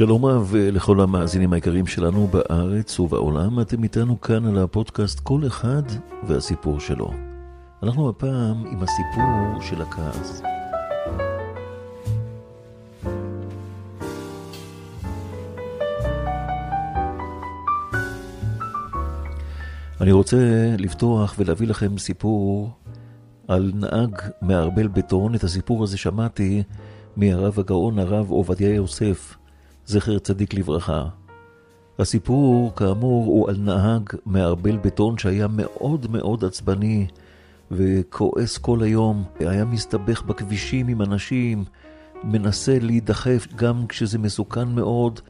שלום רב לכל המאזינים היקרים שלנו בארץ ובעולם, אתם איתנו כאן על הפודקאסט כל אחד והסיפור שלו. אנחנו הפעם עם הסיפור של הכעס. אני רוצה לפתוח ולהביא לכם סיפור על נהג מערבל בטון. את הסיפור הזה שמעתי מהרב הגאון הרב עובדיה יוסף, זכר צדיק לברכה. הסיפור, כאמור, הוא על נהג מערבל בטון שהיה מאוד מאוד עצבני וכועס כל היום. היה מסתבך בכבישים עם אנשים, מנסה להידחף גם כשזה מסוכן מאוד.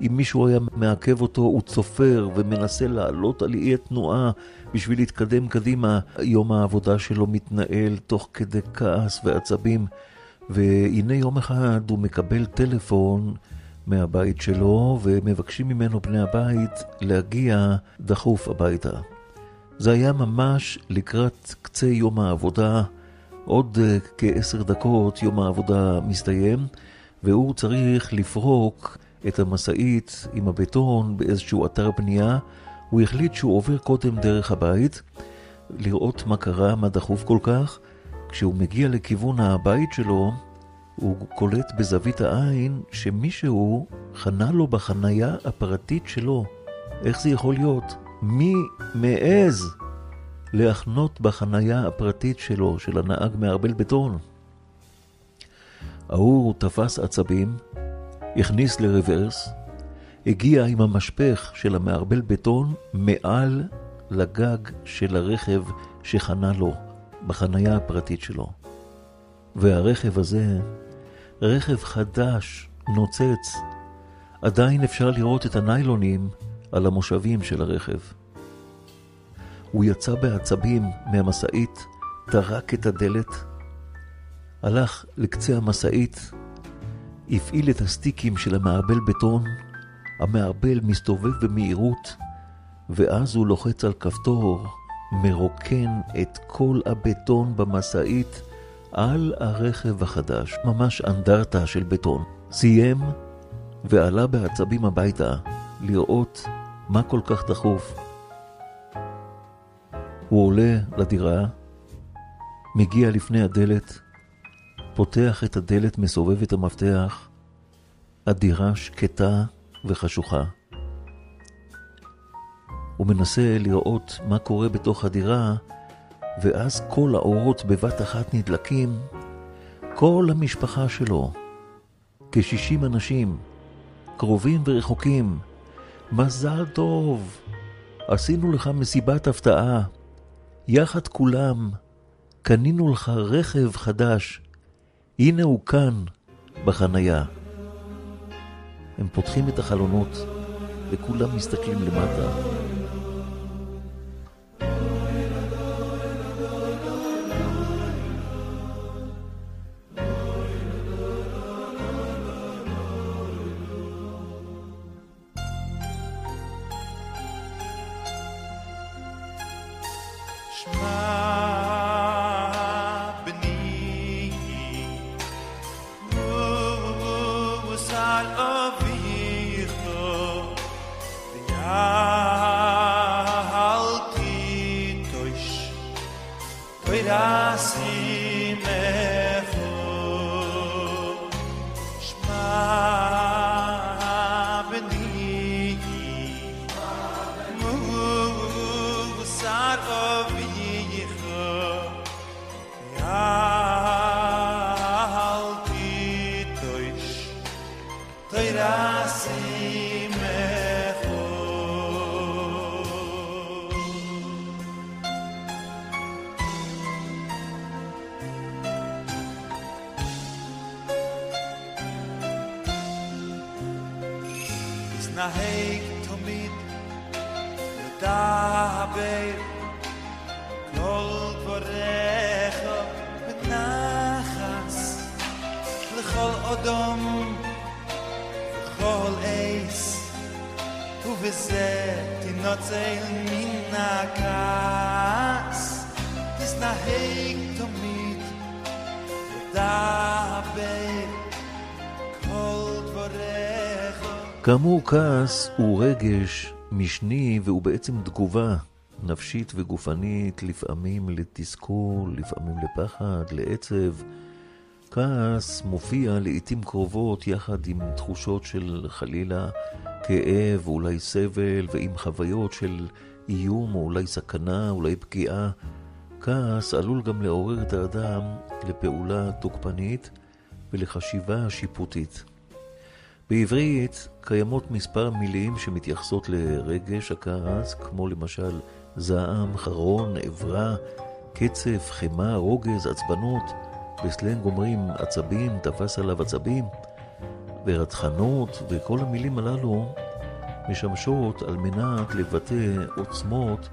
אם מישהו היה מעכב אותו, הוא צופר ומנסה לעלות על אי התנועה בשביל להתקדם קדימה. יום העבודה שלו מתנהל תוך כדי כעס ועצבים. והנה יום אחד הוא מקבל טלפון מהבית שלו, ומבקשים ממנו בני הבית להגיע דחוף הביתה. זה היה ממש לקראת קצה יום העבודה, עוד אה, כעשר דקות יום העבודה מסתיים, והוא צריך לפרוק את המשאית עם הבטון באיזשהו אתר בנייה. הוא החליט שהוא עובר קודם דרך הבית, לראות מה קרה, מה דחוף כל כך. כשהוא מגיע לכיוון הבית שלו, הוא קולט בזווית העין שמישהו חנה לו בחנייה הפרטית שלו. איך זה יכול להיות? מי מעז להחנות בחנייה הפרטית שלו, של הנהג מערבל בטון? ההוא תפס עצבים, הכניס לרוורס, הגיע עם המשפך של המערבל בטון מעל לגג של הרכב שחנה לו בחנייה הפרטית שלו. והרכב הזה רכב חדש, נוצץ. עדיין אפשר לראות את הניילונים על המושבים של הרכב. הוא יצא בעצבים מהמשאית, טרק את הדלת, הלך לקצה המשאית, הפעיל את הסטיקים של המערבל בטון, המערבל מסתובב במהירות, ואז הוא לוחץ על כפתור, מרוקן את כל הבטון במשאית, על הרכב החדש, ממש אנדרטה של בטון. סיים ועלה בעצבים הביתה לראות מה כל כך דחוף. הוא עולה לדירה, מגיע לפני הדלת, פותח את הדלת, מסובב את המפתח, הדירה שקטה וחשוכה. הוא מנסה לראות מה קורה בתוך הדירה, ואז כל האורות בבת אחת נדלקים, כל המשפחה שלו, כ-60 אנשים, קרובים ורחוקים, מזל טוב, עשינו לך מסיבת הפתעה, יחד כולם, קנינו לך רכב חדש, הנה הוא כאן, בחנייה. הם פותחים את החלונות, וכולם מסתכלים למטה. כעס הוא רגש משני והוא בעצם תגובה נפשית וגופנית, לפעמים לתסכול, לפעמים לפחד, לעצב. כעס מופיע לעיתים קרובות יחד עם תחושות של חלילה כאב, אולי סבל, ועם חוויות של איום, או אולי סכנה, אולי פגיעה. כעס עלול גם לעורר את האדם לפעולה תוקפנית ולחשיבה שיפוטית. בעברית קיימות מספר מילים שמתייחסות לרגש הכעס, כמו למשל זעם, חרון, עברה, קצף, חמאה, רוגז, עצבנות. בסלנג אומרים עצבים, תפס עליו עצבים. ורתחנות, וכל המילים הללו משמשות על מנת לבטא עוצמות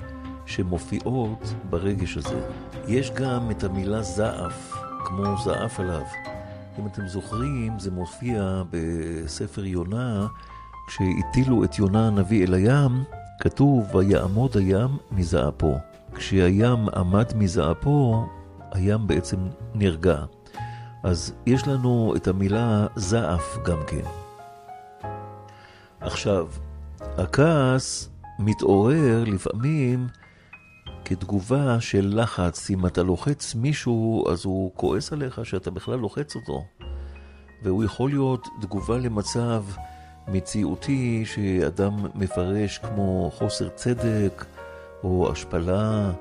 שמופיעות ברגש הזה. יש גם את המילה זעף, כמו זעף עליו. אם אתם זוכרים, זה מופיע בספר יונה, כשהטילו את יונה הנביא אל הים, כתוב, ויעמוד הים מזעפו. כשהים עמד מזעפו, הים בעצם נרגע. אז יש לנו את המילה זעף גם כן. עכשיו, הכעס מתעורר לפעמים כתגובה של לחץ. אם אתה לוחץ מישהו, אז הוא כועס עליך שאתה בכלל לוחץ אותו. והוא יכול להיות תגובה למצב מציאותי שאדם מפרש כמו חוסר צדק, או השפלה,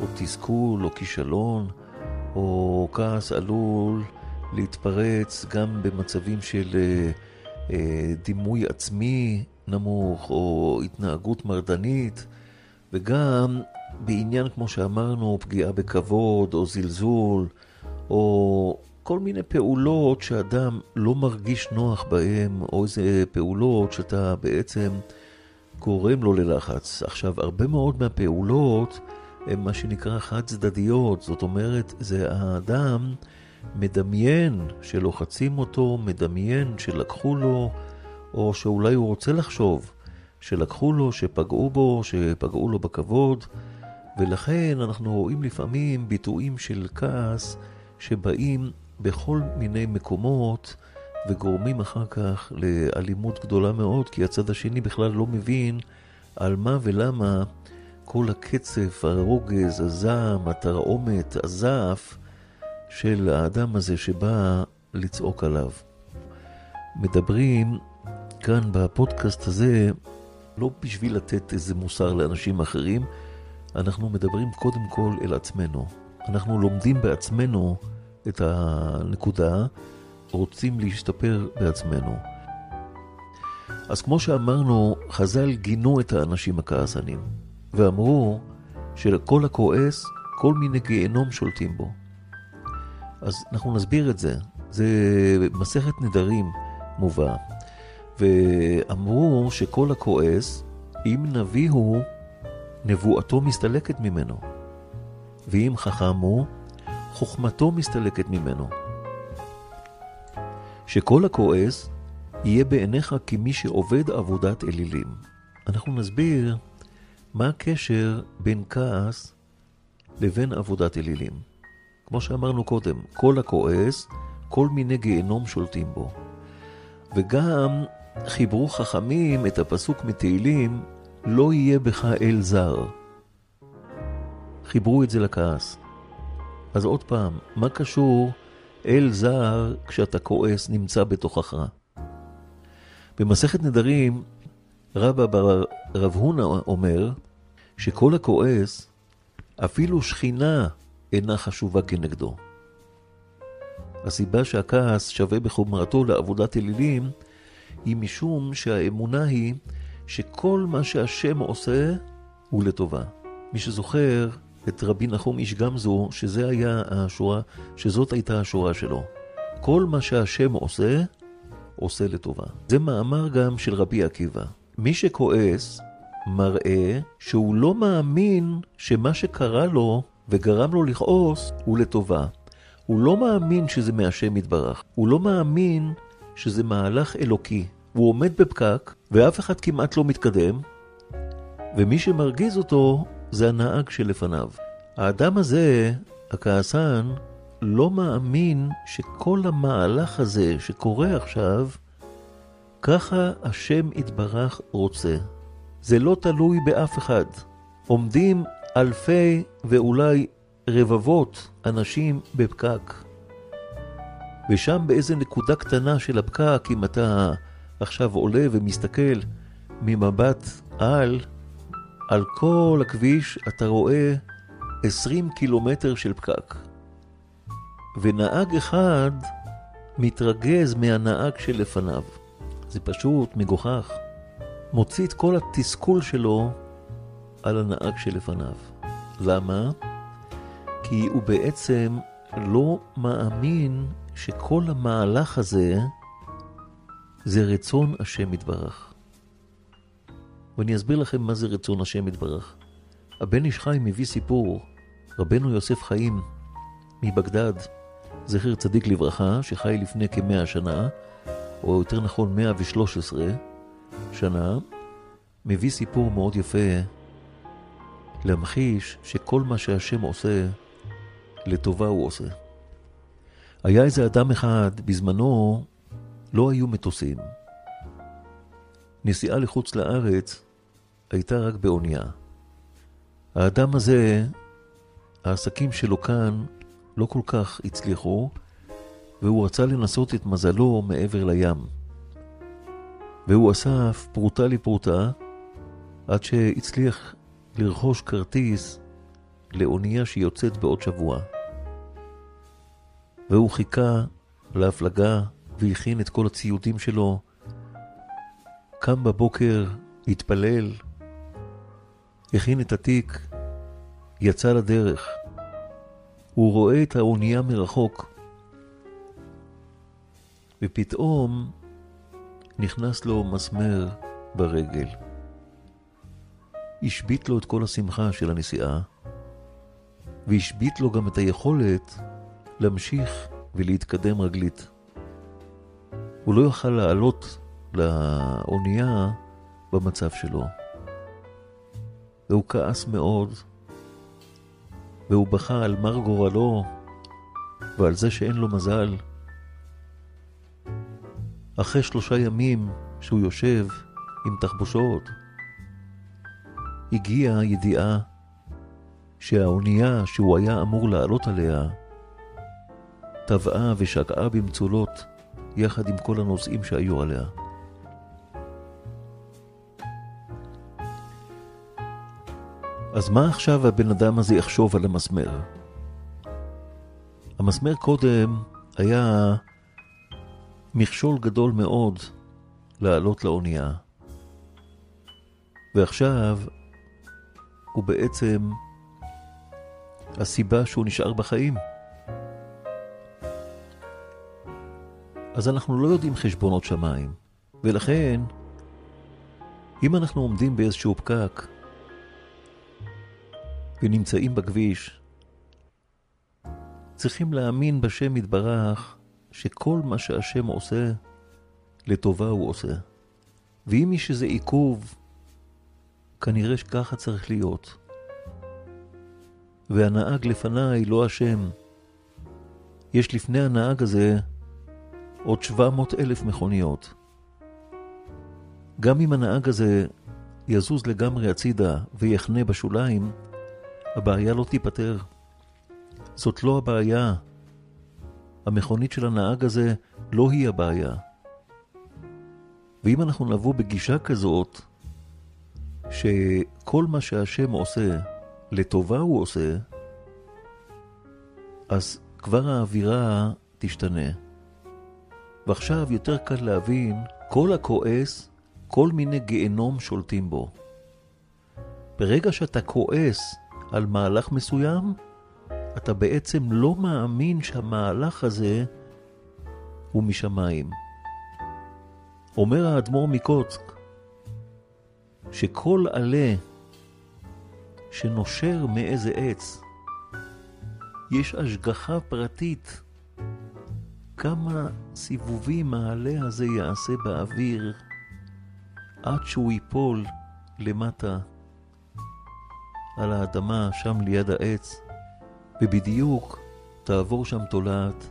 או תסכול, או כישלון, או כעס עלול להתפרץ גם במצבים של אה, אה, דימוי עצמי נמוך, או התנהגות מרדנית, וגם בעניין, כמו שאמרנו, פגיעה בכבוד, או זלזול, או כל מיני פעולות שאדם לא מרגיש נוח בהן, או איזה פעולות שאתה בעצם גורם לו ללחץ. עכשיו, הרבה מאוד מהפעולות הן מה שנקרא חד צדדיות, זאת אומרת, זה האדם מדמיין שלוחצים אותו, מדמיין שלקחו לו, או שאולי הוא רוצה לחשוב שלקחו לו, שפגעו בו, שפגעו לו בכבוד, ולכן אנחנו רואים לפעמים ביטויים של כעס שבאים בכל מיני מקומות וגורמים אחר כך לאלימות גדולה מאוד, כי הצד השני בכלל לא מבין על מה ולמה כל הקצף, הרוגז, הזעם, התרעומת, הזעף של האדם הזה שבא לצעוק עליו. מדברים כאן בפודקאסט הזה לא בשביל לתת איזה מוסר לאנשים אחרים, אנחנו מדברים קודם כל אל עצמנו. אנחנו לומדים בעצמנו את הנקודה, רוצים להשתפר בעצמנו. אז כמו שאמרנו, חז"ל גינו את האנשים הכעסנים, ואמרו שלכל הכועס, כל מיני גיהנום שולטים בו. אז אנחנו נסביר את זה. זה מסכת נדרים מובא. ואמרו שכל הכועס, אם נביא הוא, נבואתו מסתלקת ממנו. ואם חכם הוא, חוכמתו מסתלקת ממנו. שכל הכועס יהיה בעיניך כמי שעובד עבודת אלילים. אנחנו נסביר מה הקשר בין כעס לבין עבודת אלילים. כמו שאמרנו קודם, כל הכועס, כל מיני גיהנום שולטים בו. וגם חיברו חכמים את הפסוק מתהילים, לא יהיה בך אל זר. חיברו את זה לכעס. אז עוד פעם, מה קשור אל זר כשאתה כועס נמצא בתוכך? במסכת נדרים, רבא בר רב הונא אומר שכל הכועס, אפילו שכינה אינה חשובה כנגדו. הסיבה שהכעס שווה בחומרתו לעבודת אלילים, היא משום שהאמונה היא שכל מה שהשם עושה הוא לטובה. מי שזוכר את רבי נחום איש גמזו, שזה היה השורה, שזאת הייתה השורה שלו. כל מה שהשם עושה, עושה לטובה. זה מאמר גם של רבי עקיבא. מי שכועס, מראה שהוא לא מאמין שמה שקרה לו וגרם לו לכעוס הוא לטובה. הוא לא מאמין שזה מהשם יתברך. הוא לא מאמין שזה מהלך אלוקי. הוא עומד בפקק, ואף אחד כמעט לא מתקדם, ומי שמרגיז אותו זה הנהג שלפניו. האדם הזה, הכעסן, לא מאמין שכל המהלך הזה שקורה עכשיו, ככה השם יתברך רוצה. זה לא תלוי באף אחד. עומדים אלפי ואולי רבבות אנשים בפקק. ושם באיזה נקודה קטנה של הפקק, אם אתה עכשיו עולה ומסתכל ממבט על, על כל הכביש אתה רואה 20 קילומטר של פקק. ונהג אחד מתרגז מהנהג שלפניו. זה פשוט מגוחך. מוציא את כל התסכול שלו על הנהג שלפניו. למה? כי הוא בעצם לא מאמין שכל המהלך הזה זה רצון השם יתברך. ואני אסביר לכם מה זה רצון השם יתברך. הבן איש חי מביא סיפור, רבנו יוסף חיים מבגדד, זכר צדיק לברכה, שחי לפני כמאה שנה, או יותר נכון 113 שנה, מביא סיפור מאוד יפה להמחיש שכל מה שהשם עושה, לטובה הוא עושה. היה איזה אדם אחד, בזמנו לא היו מטוסים. נסיעה לחוץ לארץ הייתה רק באונייה. האדם הזה, העסקים שלו כאן לא כל כך הצליחו, והוא רצה לנסות את מזלו מעבר לים. והוא אסף פרוטה לפרוטה עד שהצליח לרכוש כרטיס לאונייה שיוצאת בעוד שבוע. והוא חיכה להפלגה והכין את כל הציודים שלו. קם בבוקר, התפלל, הכין את התיק, יצא לדרך. הוא רואה את האונייה מרחוק, ופתאום נכנס לו מסמר ברגל. השבית לו את כל השמחה של הנסיעה, והשבית לו גם את היכולת להמשיך ולהתקדם רגלית. הוא לא יוכל לעלות לאונייה במצב שלו. והוא כעס מאוד, והוא בכה על מר גורלו ועל זה שאין לו מזל. אחרי שלושה ימים שהוא יושב עם תחבושות, הגיעה הידיעה שהאונייה שהוא היה אמור לעלות עליה טבעה ושקעה במצולות יחד עם כל הנוסעים שהיו עליה. אז מה עכשיו הבן אדם הזה יחשוב על המסמר? המסמר קודם היה מכשול גדול מאוד לעלות לאונייה. ועכשיו הוא בעצם הסיבה שהוא נשאר בחיים. אז אנחנו לא יודעים חשבונות שמיים, ולכן, אם אנחנו עומדים באיזשהו פקק ונמצאים בכביש, צריכים להאמין בשם יתברך שכל מה שהשם עושה, לטובה הוא עושה. ואם יש איזה עיכוב, כנראה שככה צריך להיות. והנהג לפניי לא אשם. יש לפני הנהג הזה עוד 700 אלף מכוניות. גם אם הנהג הזה יזוז לגמרי הצידה ויחנה בשוליים, הבעיה לא תיפתר. זאת לא הבעיה. המכונית של הנהג הזה לא היא הבעיה. ואם אנחנו נבוא בגישה כזאת, שכל מה שהשם עושה, לטובה הוא עושה, אז כבר האווירה תשתנה. ועכשיו יותר קל להבין, כל הכועס, כל מיני גיהנום שולטים בו. ברגע שאתה כועס על מהלך מסוים, אתה בעצם לא מאמין שהמהלך הזה הוא משמיים. אומר האדמו"ר מקוצק, שכל עלה שנושר מאיזה עץ, יש השגחה פרטית כמה סיבובים העלה הזה יעשה באוויר עד שהוא ייפול למטה על האדמה שם ליד העץ, ובדיוק תעבור שם תולעת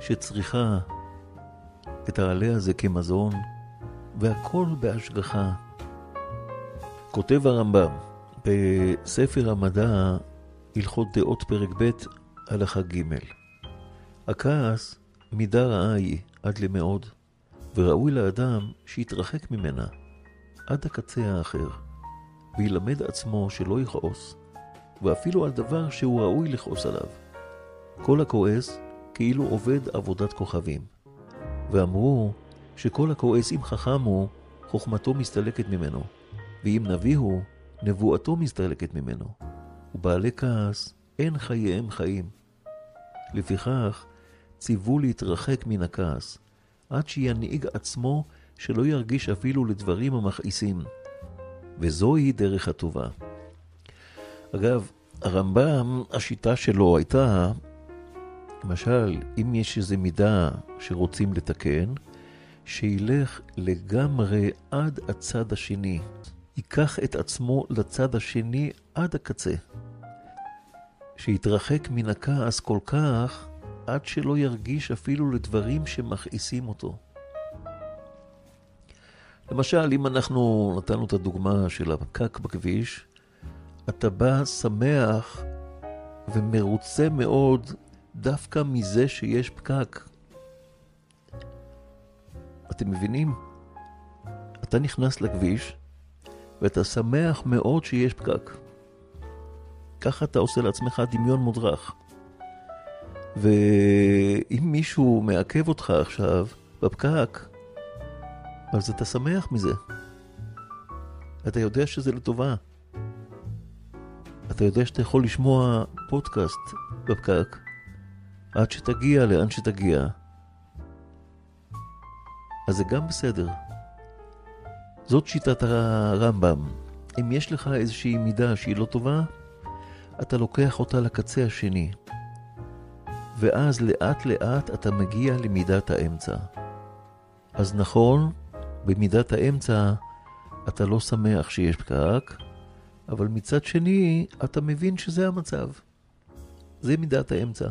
שצריכה את העלה הזה כמזון, והכל בהשגחה. כותב הרמב"ם בספר המדע, הלכות דעות פרק ב', הלכה ג' הכעס מידה רעה היא עד למאוד, וראוי לאדם שיתרחק ממנה עד הקצה האחר, וילמד עצמו שלא יכעוס, ואפילו על דבר שהוא ראוי לכעוס עליו. כל הכועס כאילו עובד עבודת כוכבים. ואמרו שכל הכועס אם חכם הוא, חוכמתו מסתלקת ממנו, ואם נביא הוא, נבואתו מסתלקת ממנו. ובעלי כעס אין חייהם חיים. לפיכך, ציוו להתרחק מן הכעס, עד שינהיג עצמו שלא ירגיש אפילו לדברים המכעיסים. וזוהי דרך הטובה. אגב, הרמב"ם, השיטה שלו הייתה, למשל, אם יש איזו מידה שרוצים לתקן, שילך לגמרי עד הצד השני. ייקח את עצמו לצד השני עד הקצה. שיתרחק מן הכעס כל כך, עד שלא ירגיש אפילו לדברים שמכעיסים אותו. למשל, אם אנחנו נתנו את הדוגמה של הפקק בכביש, אתה בא שמח ומרוצה מאוד דווקא מזה שיש פקק. אתם מבינים? אתה נכנס לכביש ואתה שמח מאוד שיש פקק. ככה אתה עושה לעצמך דמיון מודרך. ואם מישהו מעכב אותך עכשיו בפקק, אז אתה שמח מזה. אתה יודע שזה לטובה. אתה יודע שאתה יכול לשמוע פודקאסט בפקק עד שתגיע לאן שתגיע. אז זה גם בסדר. זאת שיטת הרמב"ם. אם יש לך איזושהי מידה שהיא לא טובה, אתה לוקח אותה לקצה השני. ואז לאט לאט אתה מגיע למידת האמצע. אז נכון, במידת האמצע אתה לא שמח שיש פקק, אבל מצד שני אתה מבין שזה המצב. זה מידת האמצע.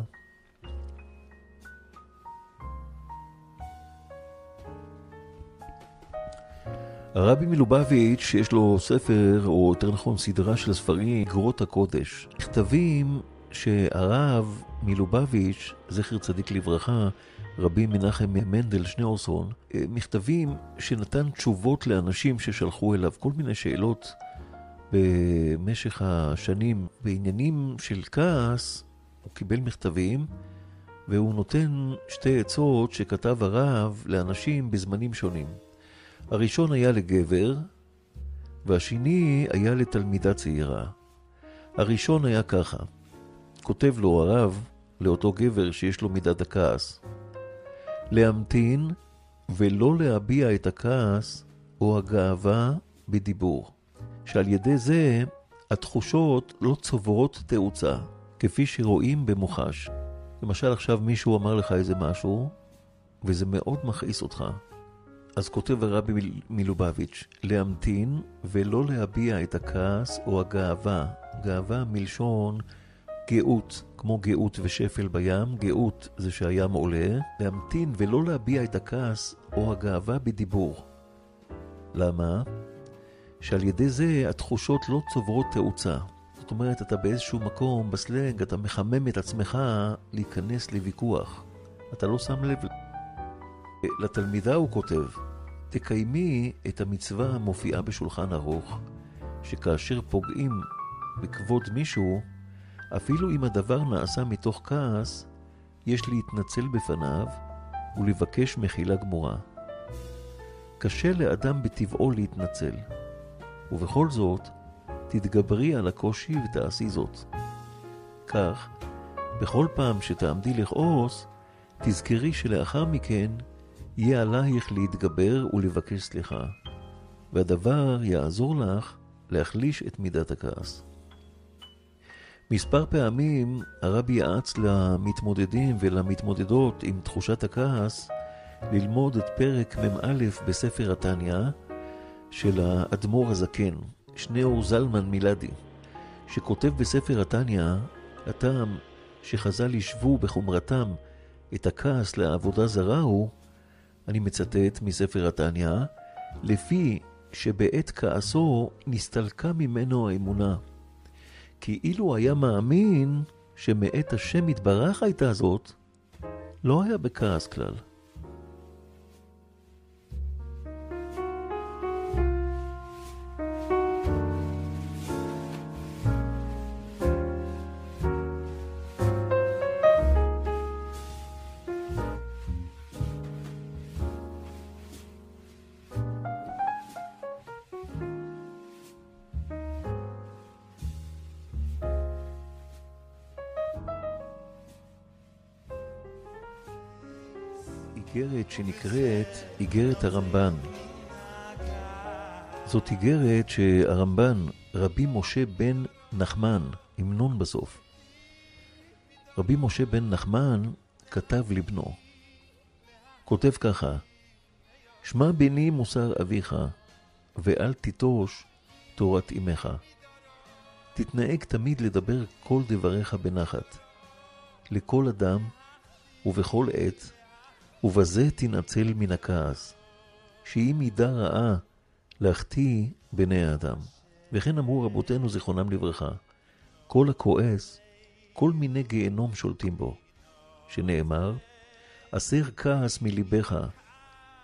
הרבי מלובביץ', שיש לו ספר, או יותר נכון סדרה של ספרים, גרות הקודש. מכתבים שהרב מלובביץ', זכר צדיק לברכה, רבי מנחם מנדל שניאורסון, אה, מכתבים שנתן תשובות לאנשים ששלחו אליו כל מיני שאלות במשך השנים בעניינים של כעס, הוא קיבל מכתבים והוא נותן שתי עצות שכתב הרב לאנשים בזמנים שונים. הראשון היה לגבר, והשני היה לתלמידה צעירה. הראשון היה ככה, כותב לו הרב לאותו גבר שיש לו מידת הכעס, להמתין ולא להביע את הכעס או הגאווה בדיבור, שעל ידי זה התחושות לא צוברות תאוצה, כפי שרואים במוחש. למשל עכשיו מישהו אמר לך איזה משהו, וזה מאוד מכעיס אותך. אז כותב הרבי מלובביץ', להמתין ולא להביע את הכעס או הגאווה. גאווה מלשון גאות, כמו גאות ושפל בים, גאות זה שהים עולה, להמתין ולא להביע את הכעס או הגאווה בדיבור. למה? שעל ידי זה התחושות לא צוברות תאוצה. זאת אומרת, אתה באיזשהו מקום, בסלנג, אתה מחמם את עצמך להיכנס לוויכוח. אתה לא שם לב. לתלמידה הוא כותב, תקיימי את המצווה המופיעה בשולחן ערוך, שכאשר פוגעים בכבוד מישהו, אפילו אם הדבר נעשה מתוך כעס, יש להתנצל בפניו ולבקש מחילה גמורה. קשה לאדם בטבעו להתנצל, ובכל זאת, תתגברי על הקושי ותעשי זאת. כך, בכל פעם שתעמדי לכעוס, תזכרי שלאחר מכן יהיה עלייך להתגבר ולבקש סליחה, והדבר יעזור לך להחליש את מידת הכעס. מספר פעמים הרבי יעץ למתמודדים ולמתמודדות עם תחושת הכעס ללמוד את פרק מ"א בספר התניא של האדמו"ר הזקן, שניאור זלמן מילדי, שכותב בספר התניא, הטעם שחז"ל ישבו בחומרתם את הכעס לעבודה זרה הוא אני מצטט מספר התניא, לפי שבעת כעסו נסתלקה ממנו האמונה. כי אילו היה מאמין שמאת השם יתברך הייתה זאת, לא היה בכעס כלל. שנקראת איגרת הרמב"ן. זאת איגרת שהרמב"ן, רבי משה בן נחמן, עם נון בסוף. רבי משה בן נחמן כתב לבנו. כותב ככה: שמע בני מוסר אביך, ואל תיטוש תורת אמך. תתנהג תמיד לדבר כל דבריך בנחת, לכל אדם ובכל עת, ובזה תנצל מן הכעס, שהיא מידה רעה להחטיא בני האדם. וכן אמרו רבותינו זיכרונם לברכה, כל הכועס, כל מיני גיהנום שולטים בו, שנאמר, הסר כעס מלבך,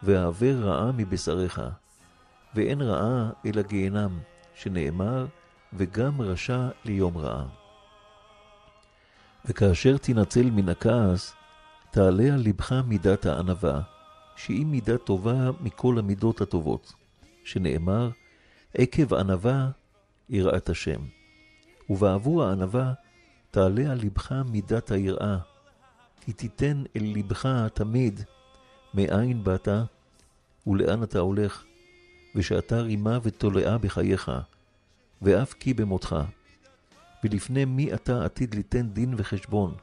והעבר רעה מבשריך, ואין רעה אלא גיהנם, שנאמר, וגם רשע ליום רעה. וכאשר תנצל מן הכעס, תעלה על לבך מידת הענווה, שהיא מידה טובה מכל המידות הטובות, שנאמר, עקב ענווה יראת השם. ובעבור הענווה תעלה על לבך מידת היראה, כי תיתן אל לבך תמיד מאין באת ולאן אתה הולך, ושאתה רימה ותולעה בחייך, ואף כי במותך. ולפני מי אתה עתיד ליתן דין וחשבון,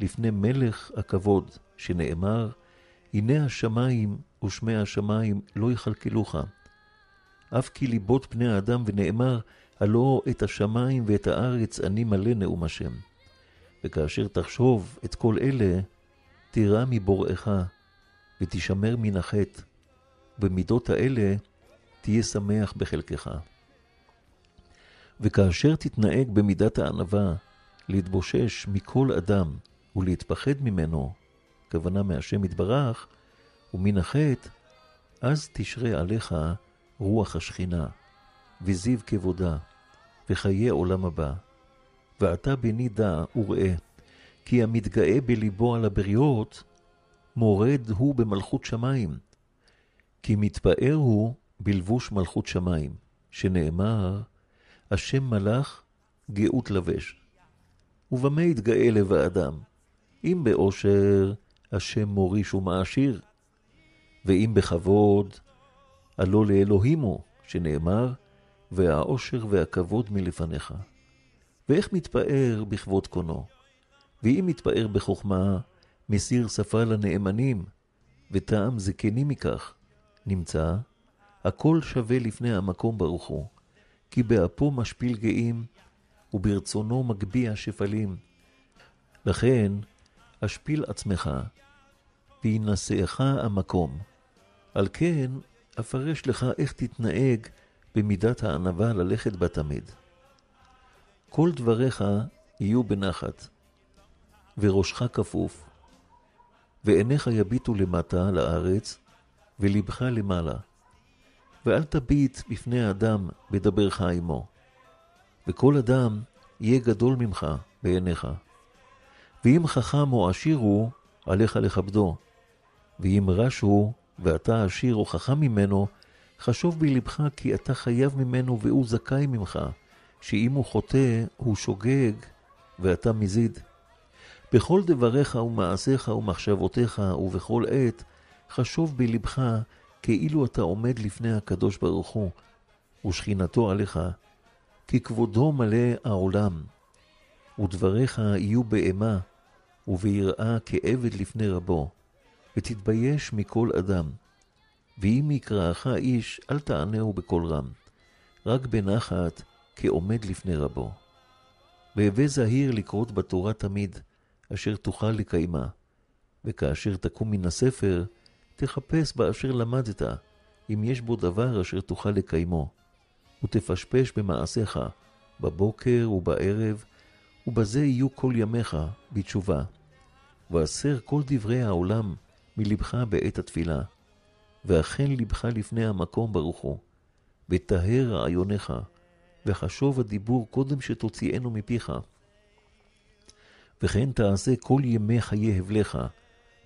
לפני מלך הכבוד, שנאמר, הנה השמיים ושמי השמיים לא יכלכלוך. אף כי ליבות פני האדם, ונאמר, הלא את השמיים ואת הארץ אני מלא נאום השם. וכאשר תחשוב את כל אלה, תירא מבוראך, ותשמר מן החטא. במידות האלה תהיה שמח בחלקך. וכאשר תתנהג במידת הענווה, להתבושש מכל אדם, ולהתפחד ממנו, כוונה מהשם יתברך, ומן החטא, אז תשרה עליך רוח השכינה, וזיו כבודה, וחיי עולם הבא. ועתה בני דע וראה, כי המתגאה בליבו על הבריות, מורד הוא במלכות שמיים. כי מתפאר הוא בלבוש מלכות שמיים, שנאמר, השם מלאך גאות לבש. ובמה יתגאה לב האדם? אם באושר, השם מוריש ומעשיר, ואם בכבוד, הלא לאלוהים הוא, שנאמר, והאושר והכבוד מלפניך. ואיך מתפאר בכבוד קונו? ואם מתפאר בחוכמה, מסיר שפה לנאמנים, וטעם זקנים מכך, נמצא, הכל שווה לפני המקום ברוך הוא, כי באפו משפיל גאים, וברצונו מגביה שפלים. לכן, השפיל עצמך, וינשאך המקום. על כן, אפרש לך איך תתנהג במידת הענווה ללכת בה תמיד. כל דבריך יהיו בנחת, וראשך כפוף, ועיניך יביטו למטה לארץ, ולבך למעלה. ואל תביט בפני האדם בדברך עמו, וכל אדם יהיה גדול ממך בעיניך. ואם חכם או עשיר הוא, עליך לכבדו. ואם רש הוא, ואתה עשיר או חכם ממנו, חשוב בלבך כי אתה חייב ממנו והוא זכאי ממך, שאם הוא חוטא, הוא שוגג, ואתה מזיד. בכל דבריך ומעשיך ומחשבותיך ובכל עת, חשוב בלבך כאילו אתה עומד לפני הקדוש ברוך הוא, ושכינתו עליך, כי כבודו מלא העולם, ודבריך יהיו באימה, וביראה כעבד לפני רבו, ותתבייש מכל אדם. ואם יקראך איש, אל תענהו בקול רם, רק בנחת כעומד לפני רבו. והווה זהיר לקרות בתורה תמיד, אשר תוכל לקיימה. וכאשר תקום מן הספר, תחפש באשר למדת, אם יש בו דבר אשר תוכל לקיימו, ותפשפש במעשיך, בבוקר ובערב, ובזה יהיו כל ימיך בתשובה. ואסר כל דברי העולם מלבך בעת התפילה, ואכן לבך לפני המקום ברוך הוא, וטהר רעיוניך, וחשוב הדיבור קודם שתוציאנו מפיך. וכן תעשה כל ימי חיי הבלך,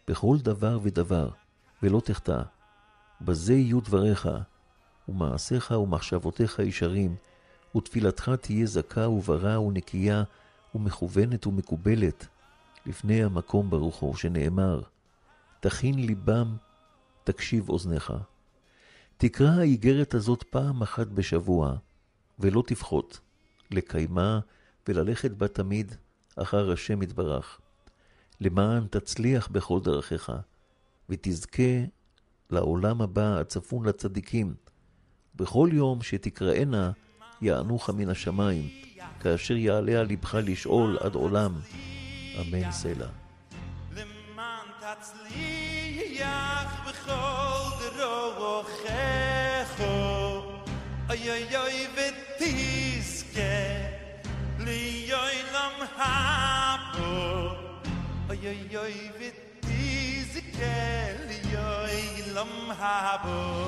בכל דבר ודבר, ולא תחטא. בזה יהיו דבריך, ומעשיך ומחשבותיך ישרים, ותפילתך תהיה זכה וברה ונקייה, ומכוונת ומקובלת, לפני המקום ברוך הוא, שנאמר, תכין ליבם, תקשיב אוזניך. תקרא האיגרת הזאת פעם אחת בשבוע, ולא תפחות, לקיימה וללכת בה תמיד אחר השם יתברך, למען תצליח בכל דרכיך, ותזכה לעולם הבא הצפון לצדיקים. בכל יום שתקראנה, יענוך מן השמיים, כאשר יעלה על לבך לשאול עד עולם. אמן סלע. למען תצליח בכל דרוכך אוי אוי אוי ותזכה ליום הבו אוי אוי אוי ותזכה ליום הבו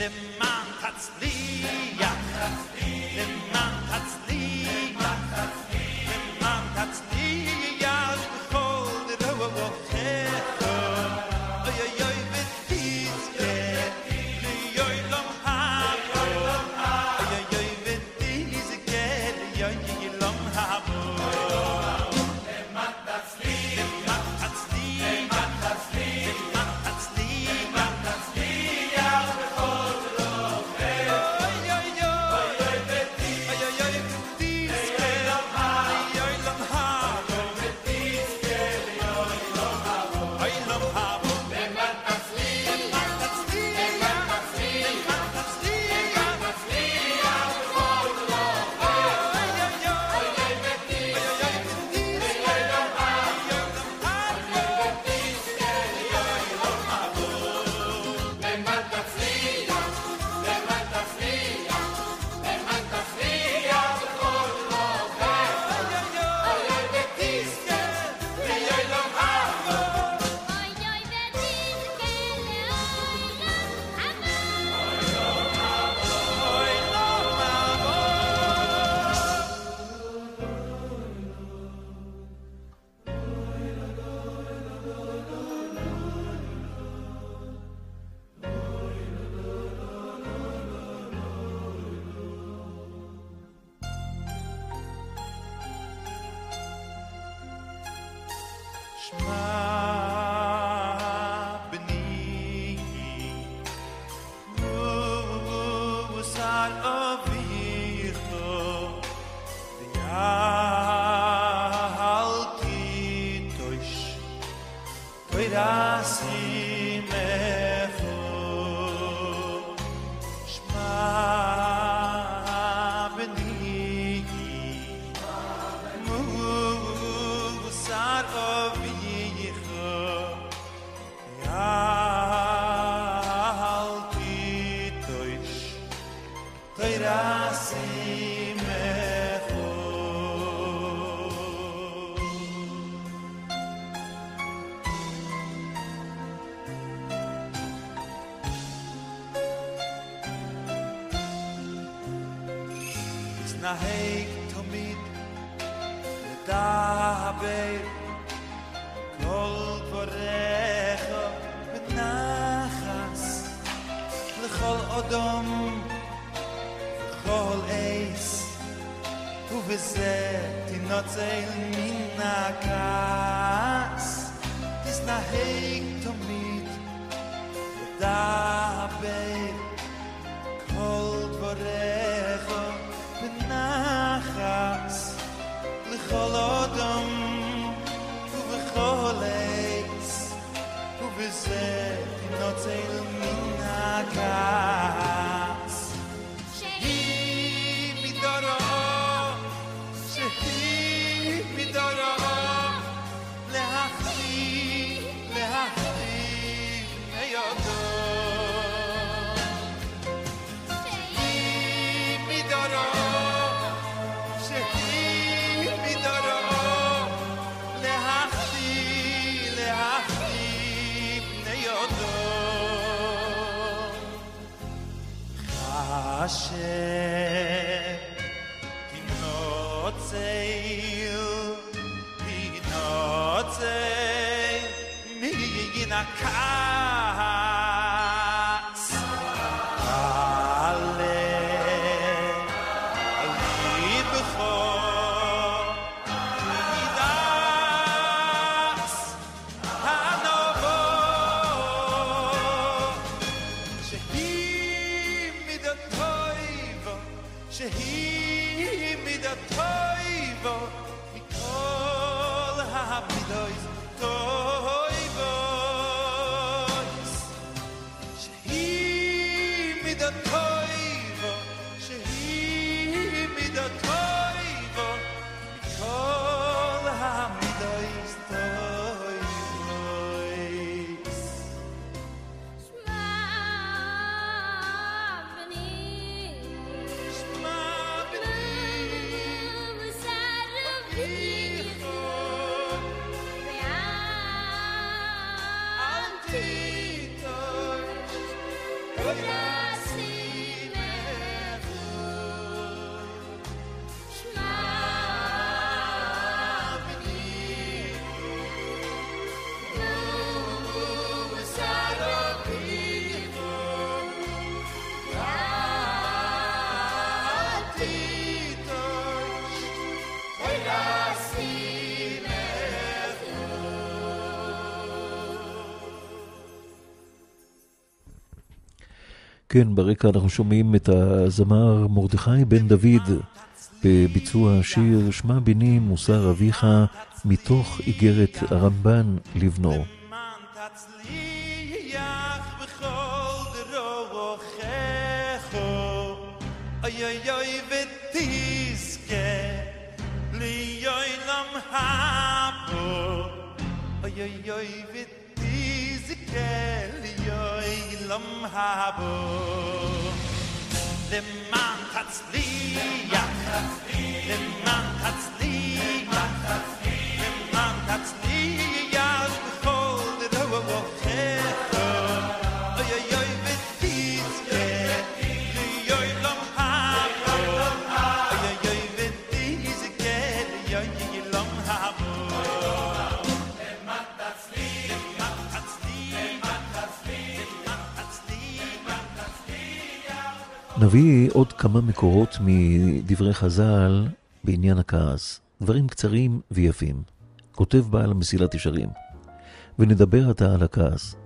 למען תצליח למען תצליח נהג תמיד כן, ברקע אנחנו שומעים את הזמר מרדכי בן דוד בביצוע השיר שמע בני מוסר אביך מתוך איגרת הרמב"ן לבנו. מדברי חז"ל בעניין הכעס. דברים קצרים ויפים. כותב בעל המסילת ישרים. ונדבר עתה על הכעס.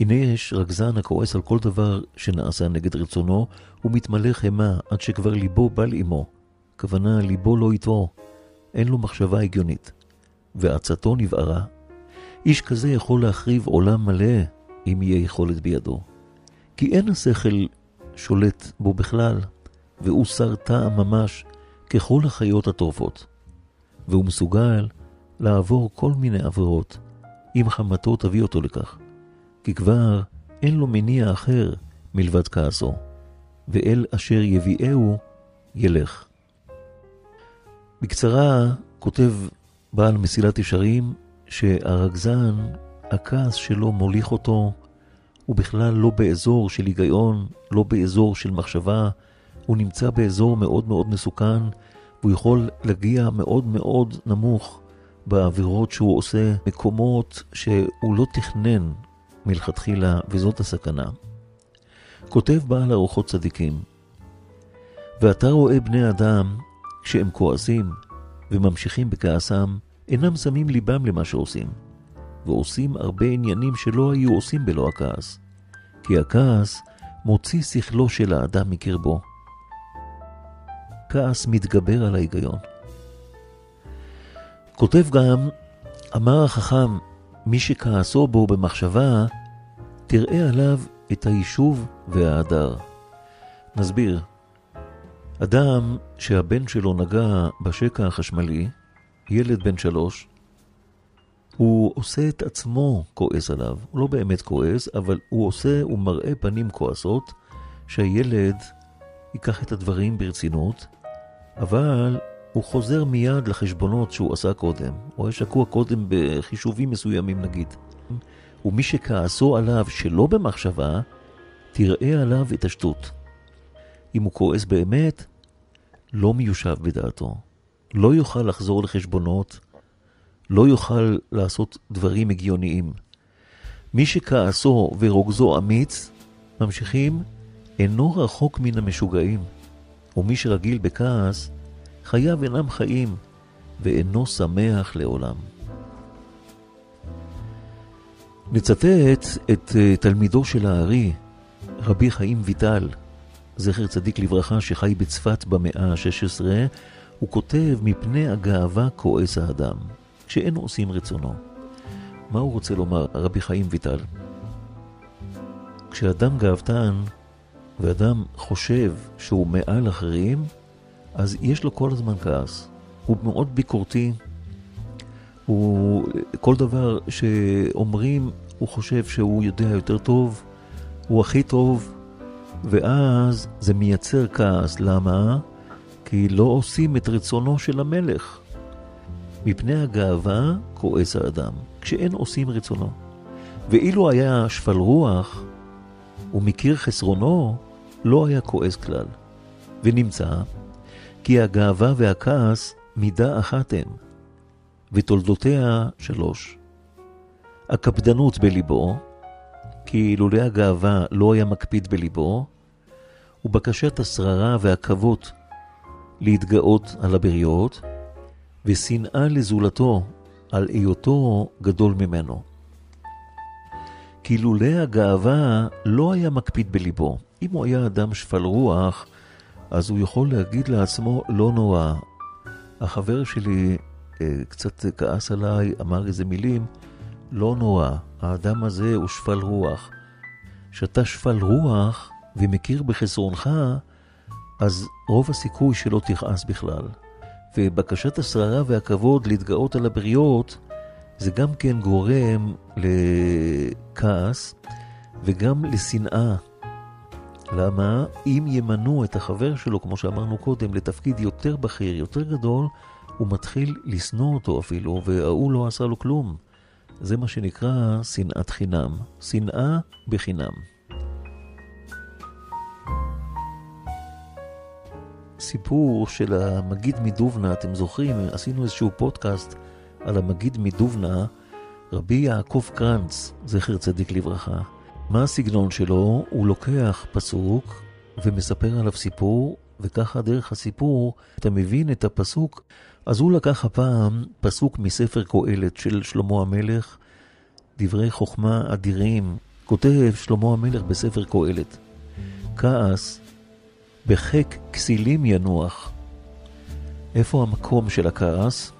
הנה יש רגזן הכועס על כל דבר שנעשה נגד רצונו, ומתמלא חמא עד שכבר ליבו בל עמו. כוונה ליבו לא איתו, אין לו מחשבה הגיונית. ועצתו נבערה. איש כזה יכול להחריב עולם מלא, אם יהיה יכולת בידו. כי אין השכל שולט בו בכלל, והוא שר טעם ממש ככל החיות הטורפות. והוא מסוגל לעבור כל מיני עבירות, אם חמתו תביא אותו לכך. כי כבר אין לו מניע אחר מלבד כעסו, ואל אשר יביאהו ילך. בקצרה, כותב בעל מסילת ישרים, שהרגזן, הכעס שלו מוליך אותו, הוא בכלל לא באזור של היגיון, לא באזור של מחשבה, הוא נמצא באזור מאוד מאוד מסוכן, והוא יכול להגיע מאוד מאוד נמוך בעבירות שהוא עושה, מקומות שהוא לא תכנן מלכתחילה, וזאת הסכנה. כותב בעל ארוחות צדיקים, ואתה רואה בני אדם, כשהם כועסים וממשיכים בכעסם, אינם שמים ליבם למה שעושים, ועושים הרבה עניינים שלא היו עושים בלא הכעס. כי הכעס מוציא שכלו של האדם מקרבו. כעס מתגבר על ההיגיון. כותב גם, אמר החכם, מי שכעסו בו במחשבה, תראה עליו את היישוב וההדר. נסביר. אדם שהבן שלו נגע בשקע החשמלי, ילד בן שלוש, הוא עושה את עצמו כועס עליו. הוא לא באמת כועס, אבל הוא עושה, הוא מראה פנים כועסות, שהילד ייקח את הדברים ברצינות, אבל הוא חוזר מיד לחשבונות שהוא עשה קודם. הוא היה שקוע קודם בחישובים מסוימים נגיד. ומי שכעסו עליו שלא במחשבה, תראה עליו את השטות. אם הוא כועס באמת, לא מיושב בדעתו. לא יוכל לחזור לחשבונות, לא יוכל לעשות דברים הגיוניים. מי שכעסו ורוגזו אמיץ, ממשיכים, אינו רחוק מן המשוגעים. ומי שרגיל בכעס, חייו אינם חיים, ואינו שמח לעולם. נצטט את אה, תלמידו של הארי, רבי חיים ויטל, זכר צדיק לברכה, שחי בצפת במאה ה-16, הוא כותב, מפני הגאווה כועס האדם, כשאין עושים רצונו. מה הוא רוצה לומר, רבי חיים ויטל? כשאדם גאוותן, ואדם חושב שהוא מעל אחרים, אז יש לו כל הזמן כעס. הוא מאוד ביקורתי, הוא, כל דבר שאומרים, הוא חושב שהוא יודע יותר טוב, הוא הכי טוב, ואז זה מייצר כעס. למה? כי לא עושים את רצונו של המלך. מפני הגאווה כועס האדם, כשאין עושים רצונו. ואילו היה שפל רוח ומכיר חסרונו, לא היה כועס כלל. ונמצא כי הגאווה והכעס מידה אחת הם, ותולדותיה שלוש. הקפדנות בליבו, כי אילולי הגאווה לא היה מקפיד בליבו, ובקשת השררה והכבוד להתגאות על הבריות, ושנאה לזולתו על היותו גדול ממנו. כי לולא הגאווה לא היה מקפיד בליבו. אם הוא היה אדם שפל רוח, אז הוא יכול להגיד לעצמו, לא נורא. החבר שלי אה, קצת כעס עליי, אמר איזה מילים, לא נורא, האדם הזה הוא שפל רוח. כשאתה שפל רוח ומכיר בחסרונך, אז רוב הסיכוי שלא תכעס בכלל. ובקשת השררה והכבוד להתגאות על הבריות, זה גם כן גורם לכעס וגם לשנאה. למה? אם ימנו את החבר שלו, כמו שאמרנו קודם, לתפקיד יותר בכיר, יותר גדול, הוא מתחיל לשנוא אותו אפילו, וההוא לא עשה לו כלום. זה מה שנקרא שנאת חינם. שנאה בחינם. סיפור של המגיד מדובנה, אתם זוכרים? עשינו איזשהו פודקאסט על המגיד מדובנה, רבי יעקב קרנץ, זכר צדיק לברכה. מה הסגנון שלו? הוא לוקח פסוק ומספר עליו סיפור, וככה דרך הסיפור אתה מבין את הפסוק. אז הוא לקח הפעם פסוק מספר קהלת של שלמה המלך, דברי חוכמה אדירים. כותב שלמה המלך בספר קהלת, כעס בחיק כסילים ינוח. איפה המקום של הכעס?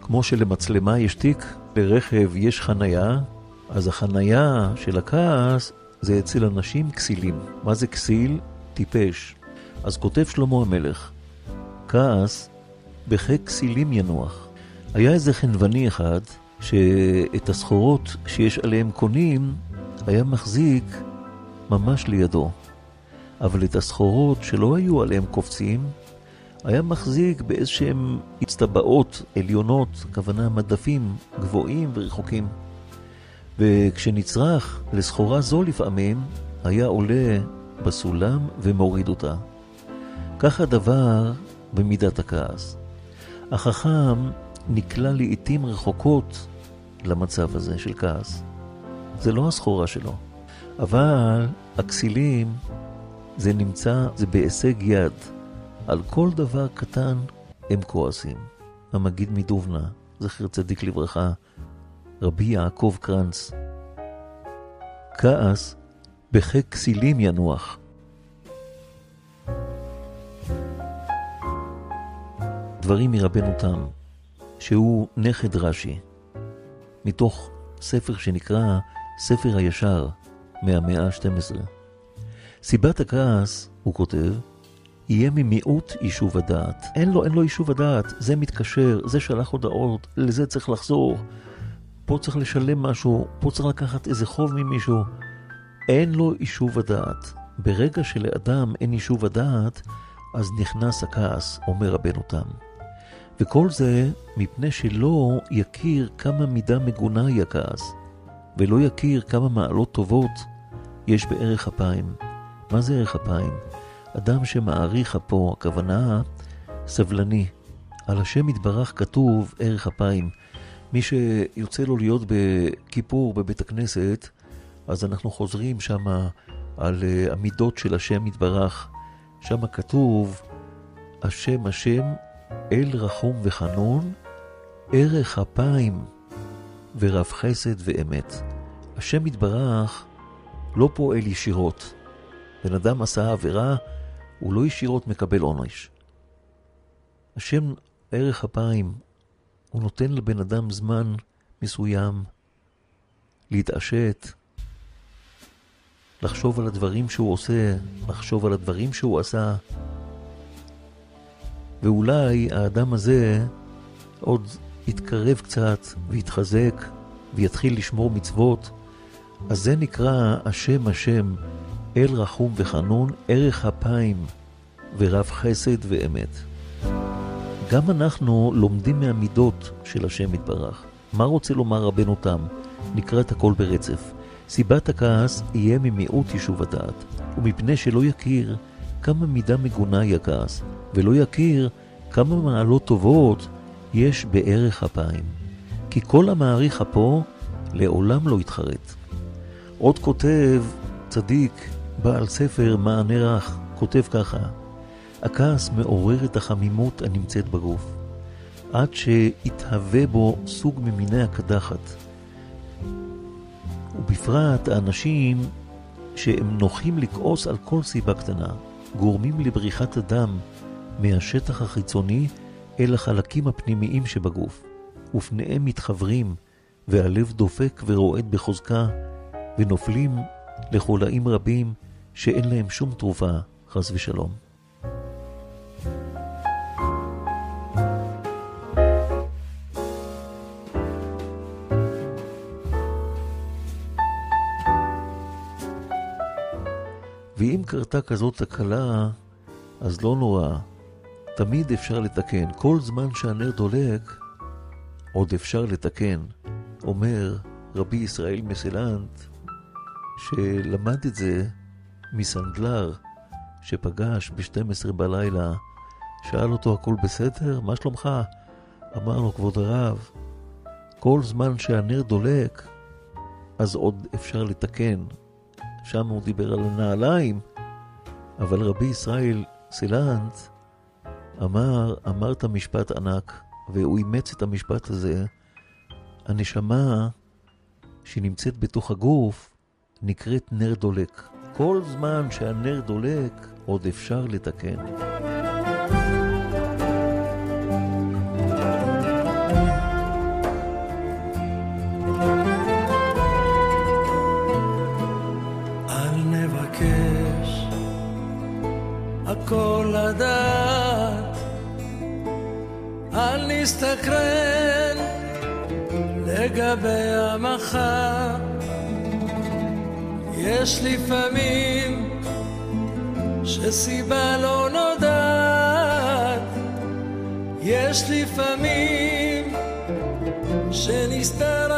כמו שלמצלמה יש תיק, לרכב יש חנייה, אז החנייה של הכעס זה אצל אנשים כסילים. מה זה כסיל? טיפש. אז כותב שלמה המלך, כעס בחיק כסילים ינוח. היה איזה חנווני אחד, שאת הסחורות שיש עליהם קונים, היה מחזיק ממש לידו. אבל את הסחורות שלא היו עליהם קופצים, היה מחזיק באיזשהם הצטבעות עליונות, הכוונה מדפים גבוהים ורחוקים. וכשנצרך לסחורה זו לפעמים, היה עולה בסולם ומוריד אותה. כך הדבר במידת הכעס. החכם נקלע לעיתים רחוקות למצב הזה של כעס. זה לא הסחורה שלו, אבל הכסילים זה נמצא, זה בהישג יד. על כל דבר קטן הם כועסים. המגיד מדובנה, זכר צדיק לברכה, רבי יעקב קרנץ. כעס בחיק כסילים ינוח. דברים מרבנו תם, שהוא נכד רש"י, מתוך ספר שנקרא ספר הישר מהמאה ה-12. סיבת הכעס, הוא כותב, יהיה ממיעוט יישוב הדעת. אין לו, אין לו יישוב הדעת, זה מתקשר, זה שלח הודעות, לזה צריך לחזור, פה צריך לשלם משהו, פה צריך לקחת איזה חוב ממישהו. אין לו יישוב הדעת. ברגע שלאדם אין יישוב הדעת, אז נכנס הכעס, אומר רבנו תם. וכל זה מפני שלא יכיר כמה מידה מגונה היא הכעס, ולא יכיר כמה מעלות טובות יש בערך אפיים. מה זה ערך אפיים? אדם שמעריך אפו, הכוונה סבלני. על השם יתברך כתוב ערך אפיים. מי שיוצא לו להיות בכיפור בבית הכנסת, אז אנחנו חוזרים שם על אה, המידות של השם יתברך. שם כתוב, השם השם אל רחום וחנון, ערך אפיים ורב חסד ואמת. השם יתברך לא פועל ישירות. בן אדם עשה עבירה, הוא לא ישירות מקבל עונש. השם ערך אפיים, הוא נותן לבן אדם זמן מסוים להתעשת, לחשוב על הדברים שהוא עושה, לחשוב על הדברים שהוא עשה. ואולי האדם הזה עוד יתקרב קצת ויתחזק ויתחיל לשמור מצוות, אז זה נקרא השם השם, אל רחום וחנון, ערך אפיים ורב חסד ואמת. גם אנחנו לומדים מהמידות של השם יתברך. מה רוצה לומר רבנו תם? נקרא את הכל ברצף. סיבת הכעס יהיה ממיעוט יישוב הדעת, ומפני שלא יכיר כמה מידה מגונה היא הכעס, ולא יכיר כמה מעלות טובות יש בארך אפיים. כי כל המאריך אפו לעולם לא יתחרט. עוד כותב צדיק, בעל ספר מענה רך, כותב ככה: הכעס מעורר את החמימות הנמצאת בגוף, עד שיתהווה בו סוג ממיני הקדחת. ובפרט האנשים שהם נוחים לכעוס על כל סיבה קטנה, גורמים לבריחת הדם מהשטח החיצוני אל החלקים הפנימיים שבגוף, ופניהם מתחברים, והלב דופק ורועד בחוזקה, ונופלים לחולאים רבים שאין להם שום תרופה, חס ושלום. ואם קרתה כזאת תקלה, אז לא נורא, תמיד אפשר לתקן. כל זמן שהנר דולק, עוד אפשר לתקן. אומר רבי ישראל מסלנט, שלמד את זה מסנדלר, שפגש ב-12 בלילה, שאל אותו הכל בסדר? מה שלומך? אמר לו, כבוד הרב, כל זמן שהנר דולק, אז עוד אפשר לתקן. שם הוא דיבר על הנעליים, אבל רבי ישראל סילנט אמר, אמרת משפט ענק, והוא אימץ את המשפט הזה. הנשמה שנמצאת בתוך הגוף נקראת נר דולק. כל זמן שהנר דולק, עוד אפשר לתקן. הכל לדעת, אל נסתקרן לגבי המחר. יש לפעמים שסיבה לא נודעת, יש לפעמים שנסתר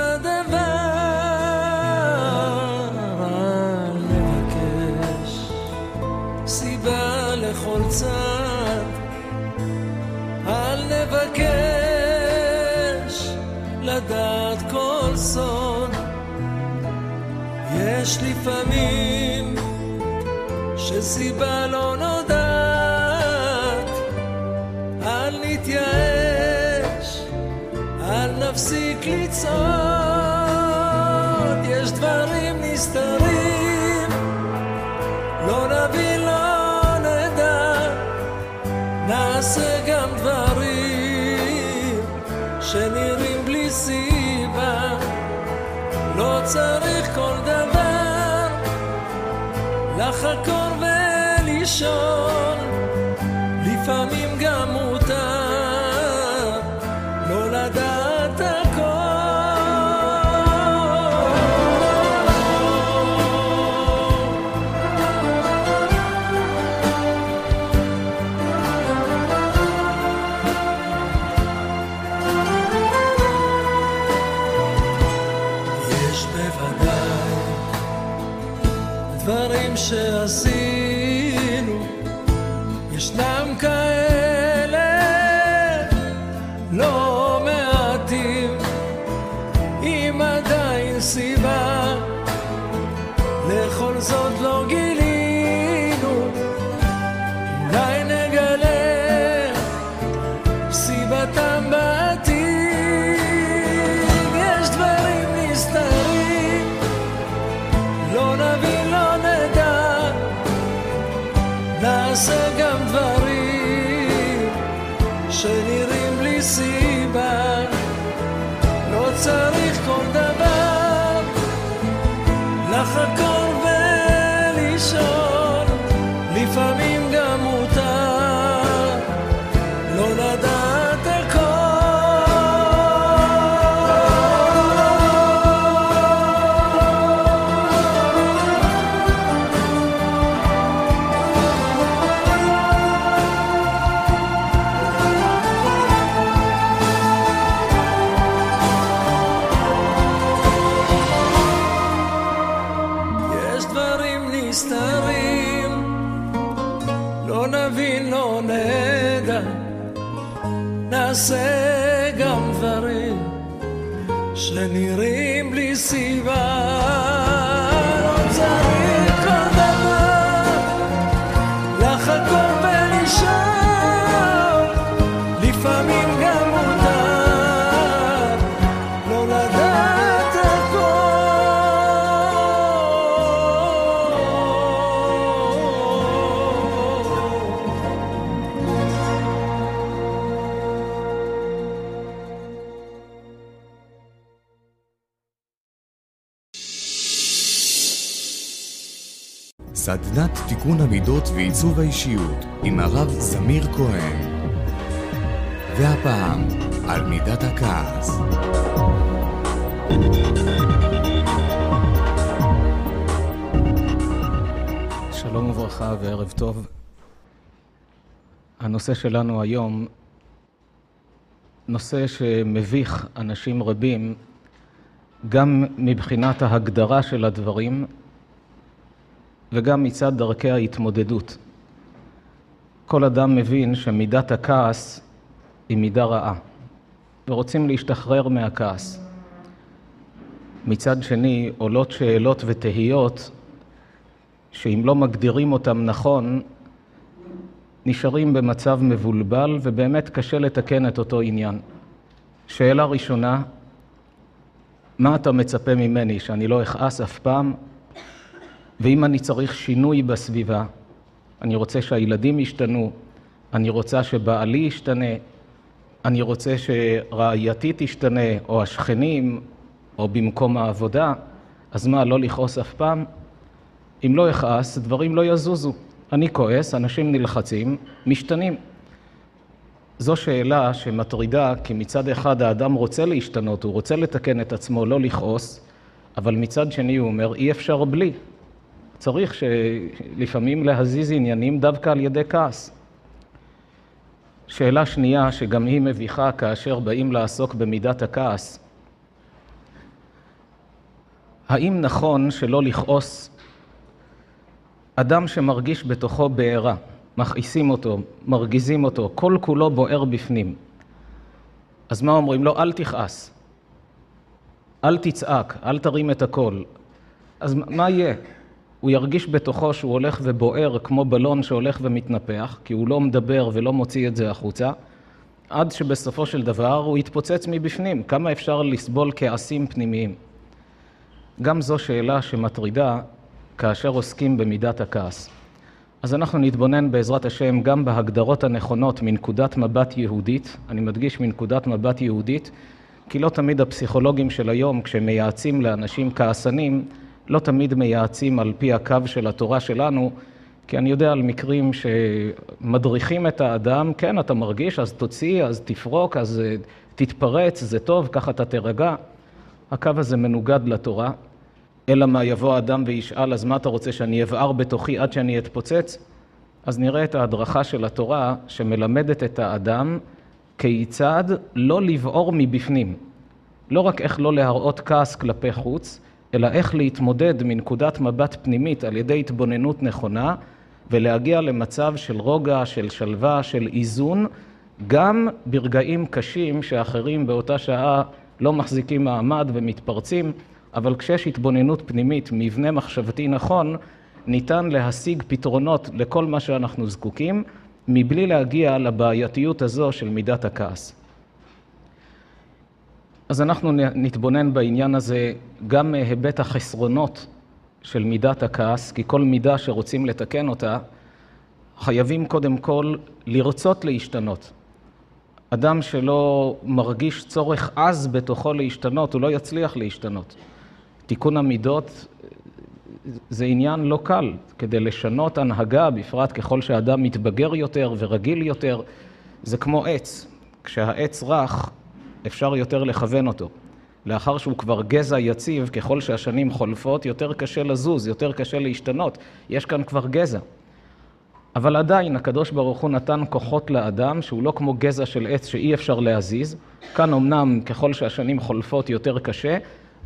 יש לפעמים שסיבה לא נודעת, אל נתייאש, אל נפסיק לצעוד, יש דברים נסתרים, לא נביא לא נעשה גם דברים שנראים בלי סיבה. לא צריך כל דבר לחקור ולשאול תיקון המידות ועיצוב האישיות עם הרב זמיר כהן. והפעם, על מידת הכעס. שלום וברכה וערב טוב. הנושא שלנו היום, נושא שמביך אנשים רבים, גם מבחינת ההגדרה של הדברים וגם מצד דרכי ההתמודדות. כל אדם מבין שמידת הכעס היא מידה רעה, ורוצים להשתחרר מהכעס. מצד שני, עולות שאלות ותהיות שאם לא מגדירים אותם נכון, נשארים במצב מבולבל ובאמת קשה לתקן את אותו עניין. שאלה ראשונה, מה אתה מצפה ממני, שאני לא אכעס אף פעם? ואם אני צריך שינוי בסביבה, אני רוצה שהילדים ישתנו, אני רוצה שבעלי ישתנה, אני רוצה שרעייתי תשתנה, או השכנים, או במקום העבודה, אז מה, לא לכעוס אף פעם? אם לא אכעס, דברים לא יזוזו. אני כועס, אנשים נלחצים, משתנים. זו שאלה שמטרידה, כי מצד אחד האדם רוצה להשתנות, הוא רוצה לתקן את עצמו, לא לכעוס, אבל מצד שני הוא אומר, אי אפשר בלי. צריך לפעמים להזיז עניינים דווקא על ידי כעס. שאלה שנייה, שגם היא מביכה כאשר באים לעסוק במידת הכעס, האם נכון שלא לכעוס אדם שמרגיש בתוכו בעירה, מכעיסים אותו, מרגיזים אותו, כל כולו בוער בפנים. אז מה אומרים לו? אל תכעס, אל תצעק, אל תרים את הקול. אז מה יהיה? הוא ירגיש בתוכו שהוא הולך ובוער כמו בלון שהולך ומתנפח, כי הוא לא מדבר ולא מוציא את זה החוצה, עד שבסופו של דבר הוא יתפוצץ מבפנים. כמה אפשר לסבול כעסים פנימיים? גם זו שאלה שמטרידה כאשר עוסקים במידת הכעס. אז אנחנו נתבונן בעזרת השם גם בהגדרות הנכונות מנקודת מבט יהודית, אני מדגיש מנקודת מבט יהודית, כי לא תמיד הפסיכולוגים של היום, כשהם מייעצים לאנשים כעסנים, לא תמיד מייעצים על פי הקו של התורה שלנו, כי אני יודע על מקרים שמדריכים את האדם, כן, אתה מרגיש, אז תוציא, אז תפרוק, אז תתפרץ, זה טוב, ככה אתה תירגע. הקו הזה מנוגד לתורה. אלא מה יבוא האדם וישאל, אז מה אתה רוצה, שאני אבער בתוכי עד שאני אתפוצץ? אז נראה את ההדרכה של התורה שמלמדת את האדם כיצד לא לבעור מבפנים. לא רק איך לא להראות כעס כלפי חוץ, אלא איך להתמודד מנקודת מבט פנימית על ידי התבוננות נכונה, ולהגיע למצב של רוגע, של שלווה, של איזון, גם ברגעים קשים שאחרים באותה שעה לא מחזיקים מעמד ומתפרצים, אבל כשיש התבוננות פנימית, מבנה מחשבתי נכון, ניתן להשיג פתרונות לכל מה שאנחנו זקוקים, מבלי להגיע לבעייתיות הזו של מידת הכעס. אז אנחנו נתבונן בעניין הזה גם מהיבט החסרונות של מידת הכעס, כי כל מידה שרוצים לתקן אותה, חייבים קודם כל לרצות להשתנות. אדם שלא מרגיש צורך עז בתוכו להשתנות, הוא לא יצליח להשתנות. תיקון המידות זה עניין לא קל. כדי לשנות הנהגה, בפרט ככל שאדם מתבגר יותר ורגיל יותר, זה כמו עץ. כשהעץ רך, אפשר יותר לכוון אותו. לאחר שהוא כבר גזע יציב, ככל שהשנים חולפות, יותר קשה לזוז, יותר קשה להשתנות. יש כאן כבר גזע. אבל עדיין הקדוש ברוך הוא נתן כוחות לאדם שהוא לא כמו גזע של עץ שאי אפשר להזיז. כאן אמנם ככל שהשנים חולפות יותר קשה,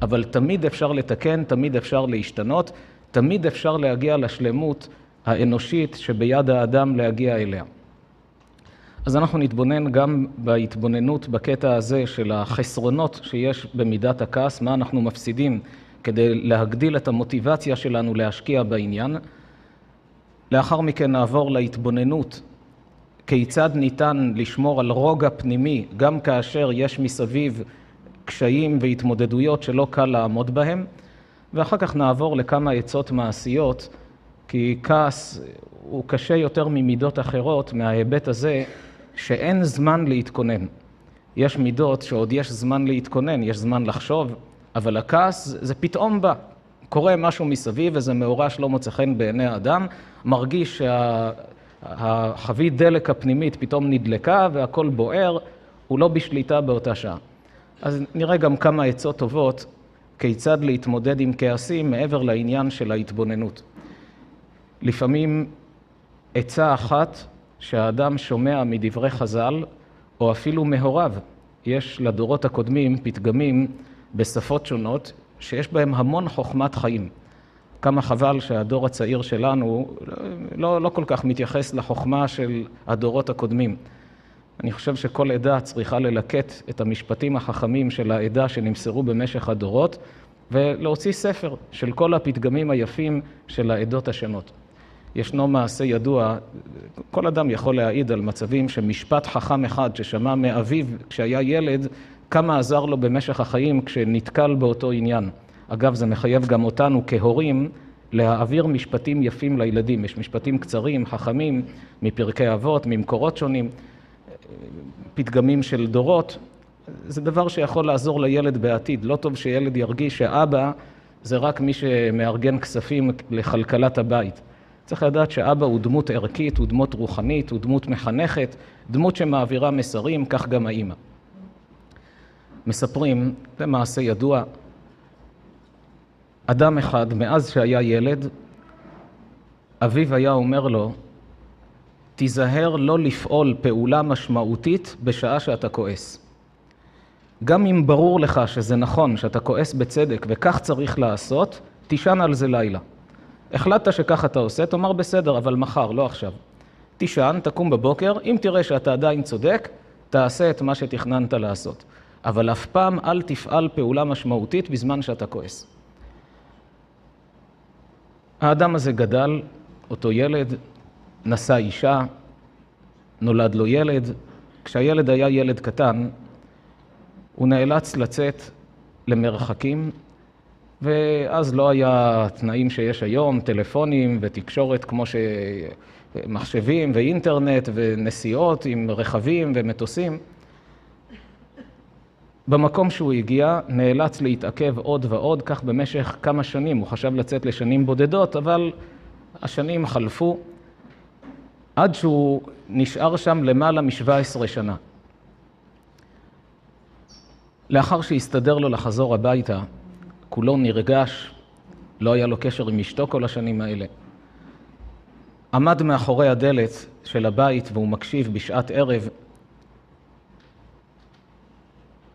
אבל תמיד אפשר לתקן, תמיד אפשר להשתנות, תמיד אפשר להגיע לשלמות האנושית שביד האדם להגיע אליה. אז אנחנו נתבונן גם בהתבוננות בקטע הזה של החסרונות שיש במידת הכעס, מה אנחנו מפסידים כדי להגדיל את המוטיבציה שלנו להשקיע בעניין. לאחר מכן נעבור להתבוננות כיצד ניתן לשמור על רוגע פנימי גם כאשר יש מסביב קשיים והתמודדויות שלא קל לעמוד בהם, ואחר כך נעבור לכמה עצות מעשיות, כי כעס הוא קשה יותר ממידות אחרות מההיבט הזה שאין זמן להתכונן. יש מידות שעוד יש זמן להתכונן, יש זמן לחשוב, אבל הכעס זה פתאום בא. קורה משהו מסביב, וזה מאורע שלא מוצא חן בעיני האדם, מרגיש שהחבית דלק הפנימית פתאום נדלקה והכל בוער, הוא לא בשליטה באותה שעה. אז נראה גם כמה עצות טובות כיצד להתמודד עם כעסים מעבר לעניין של ההתבוננות. לפעמים עצה אחת שהאדם שומע מדברי חז"ל, או אפילו מהוריו. יש לדורות הקודמים פתגמים בשפות שונות, שיש בהם המון חוכמת חיים. כמה חבל שהדור הצעיר שלנו לא, לא כל כך מתייחס לחוכמה של הדורות הקודמים. אני חושב שכל עדה צריכה ללקט את המשפטים החכמים של העדה שנמסרו במשך הדורות, ולהוציא ספר של כל הפתגמים היפים של העדות השונות. ישנו מעשה ידוע, כל אדם יכול להעיד על מצבים שמשפט חכם אחד ששמע מאביו כשהיה ילד, כמה עזר לו במשך החיים כשנתקל באותו עניין. אגב, זה מחייב גם אותנו כהורים להעביר משפטים יפים לילדים. יש משפטים קצרים, חכמים, מפרקי אבות, ממקורות שונים, פתגמים של דורות. זה דבר שיכול לעזור לילד בעתיד. לא טוב שילד ירגיש שאבא זה רק מי שמארגן כספים לכלכלת הבית. צריך לדעת שאבא הוא דמות ערכית, הוא דמות רוחנית, הוא דמות מחנכת, דמות שמעבירה מסרים, כך גם האימא. מספרים, זה מעשה ידוע, אדם אחד, מאז שהיה ילד, אביו היה אומר לו, תיזהר לא לפעול פעולה משמעותית בשעה שאתה כועס. גם אם ברור לך שזה נכון, שאתה כועס בצדק וכך צריך לעשות, תישן על זה לילה. החלטת שכך אתה עושה, תאמר בסדר, אבל מחר, לא עכשיו. תישן, תקום בבוקר, אם תראה שאתה עדיין צודק, תעשה את מה שתכננת לעשות. אבל אף פעם אל תפעל פעולה משמעותית בזמן שאתה כועס. האדם הזה גדל, אותו ילד, נשא אישה, נולד לו ילד. כשהילד היה ילד קטן, הוא נאלץ לצאת למרחקים, ואז לא היה תנאים שיש היום, טלפונים ותקשורת כמו שמחשבים ואינטרנט ונסיעות עם רכבים ומטוסים. במקום שהוא הגיע נאלץ להתעכב עוד ועוד, כך במשך כמה שנים. הוא חשב לצאת לשנים בודדות, אבל השנים חלפו עד שהוא נשאר שם למעלה מ-17 שנה. לאחר שהסתדר לו לחזור הביתה, כולו נרגש, לא היה לו קשר עם אשתו כל השנים האלה. עמד מאחורי הדלת של הבית והוא מקשיב בשעת ערב,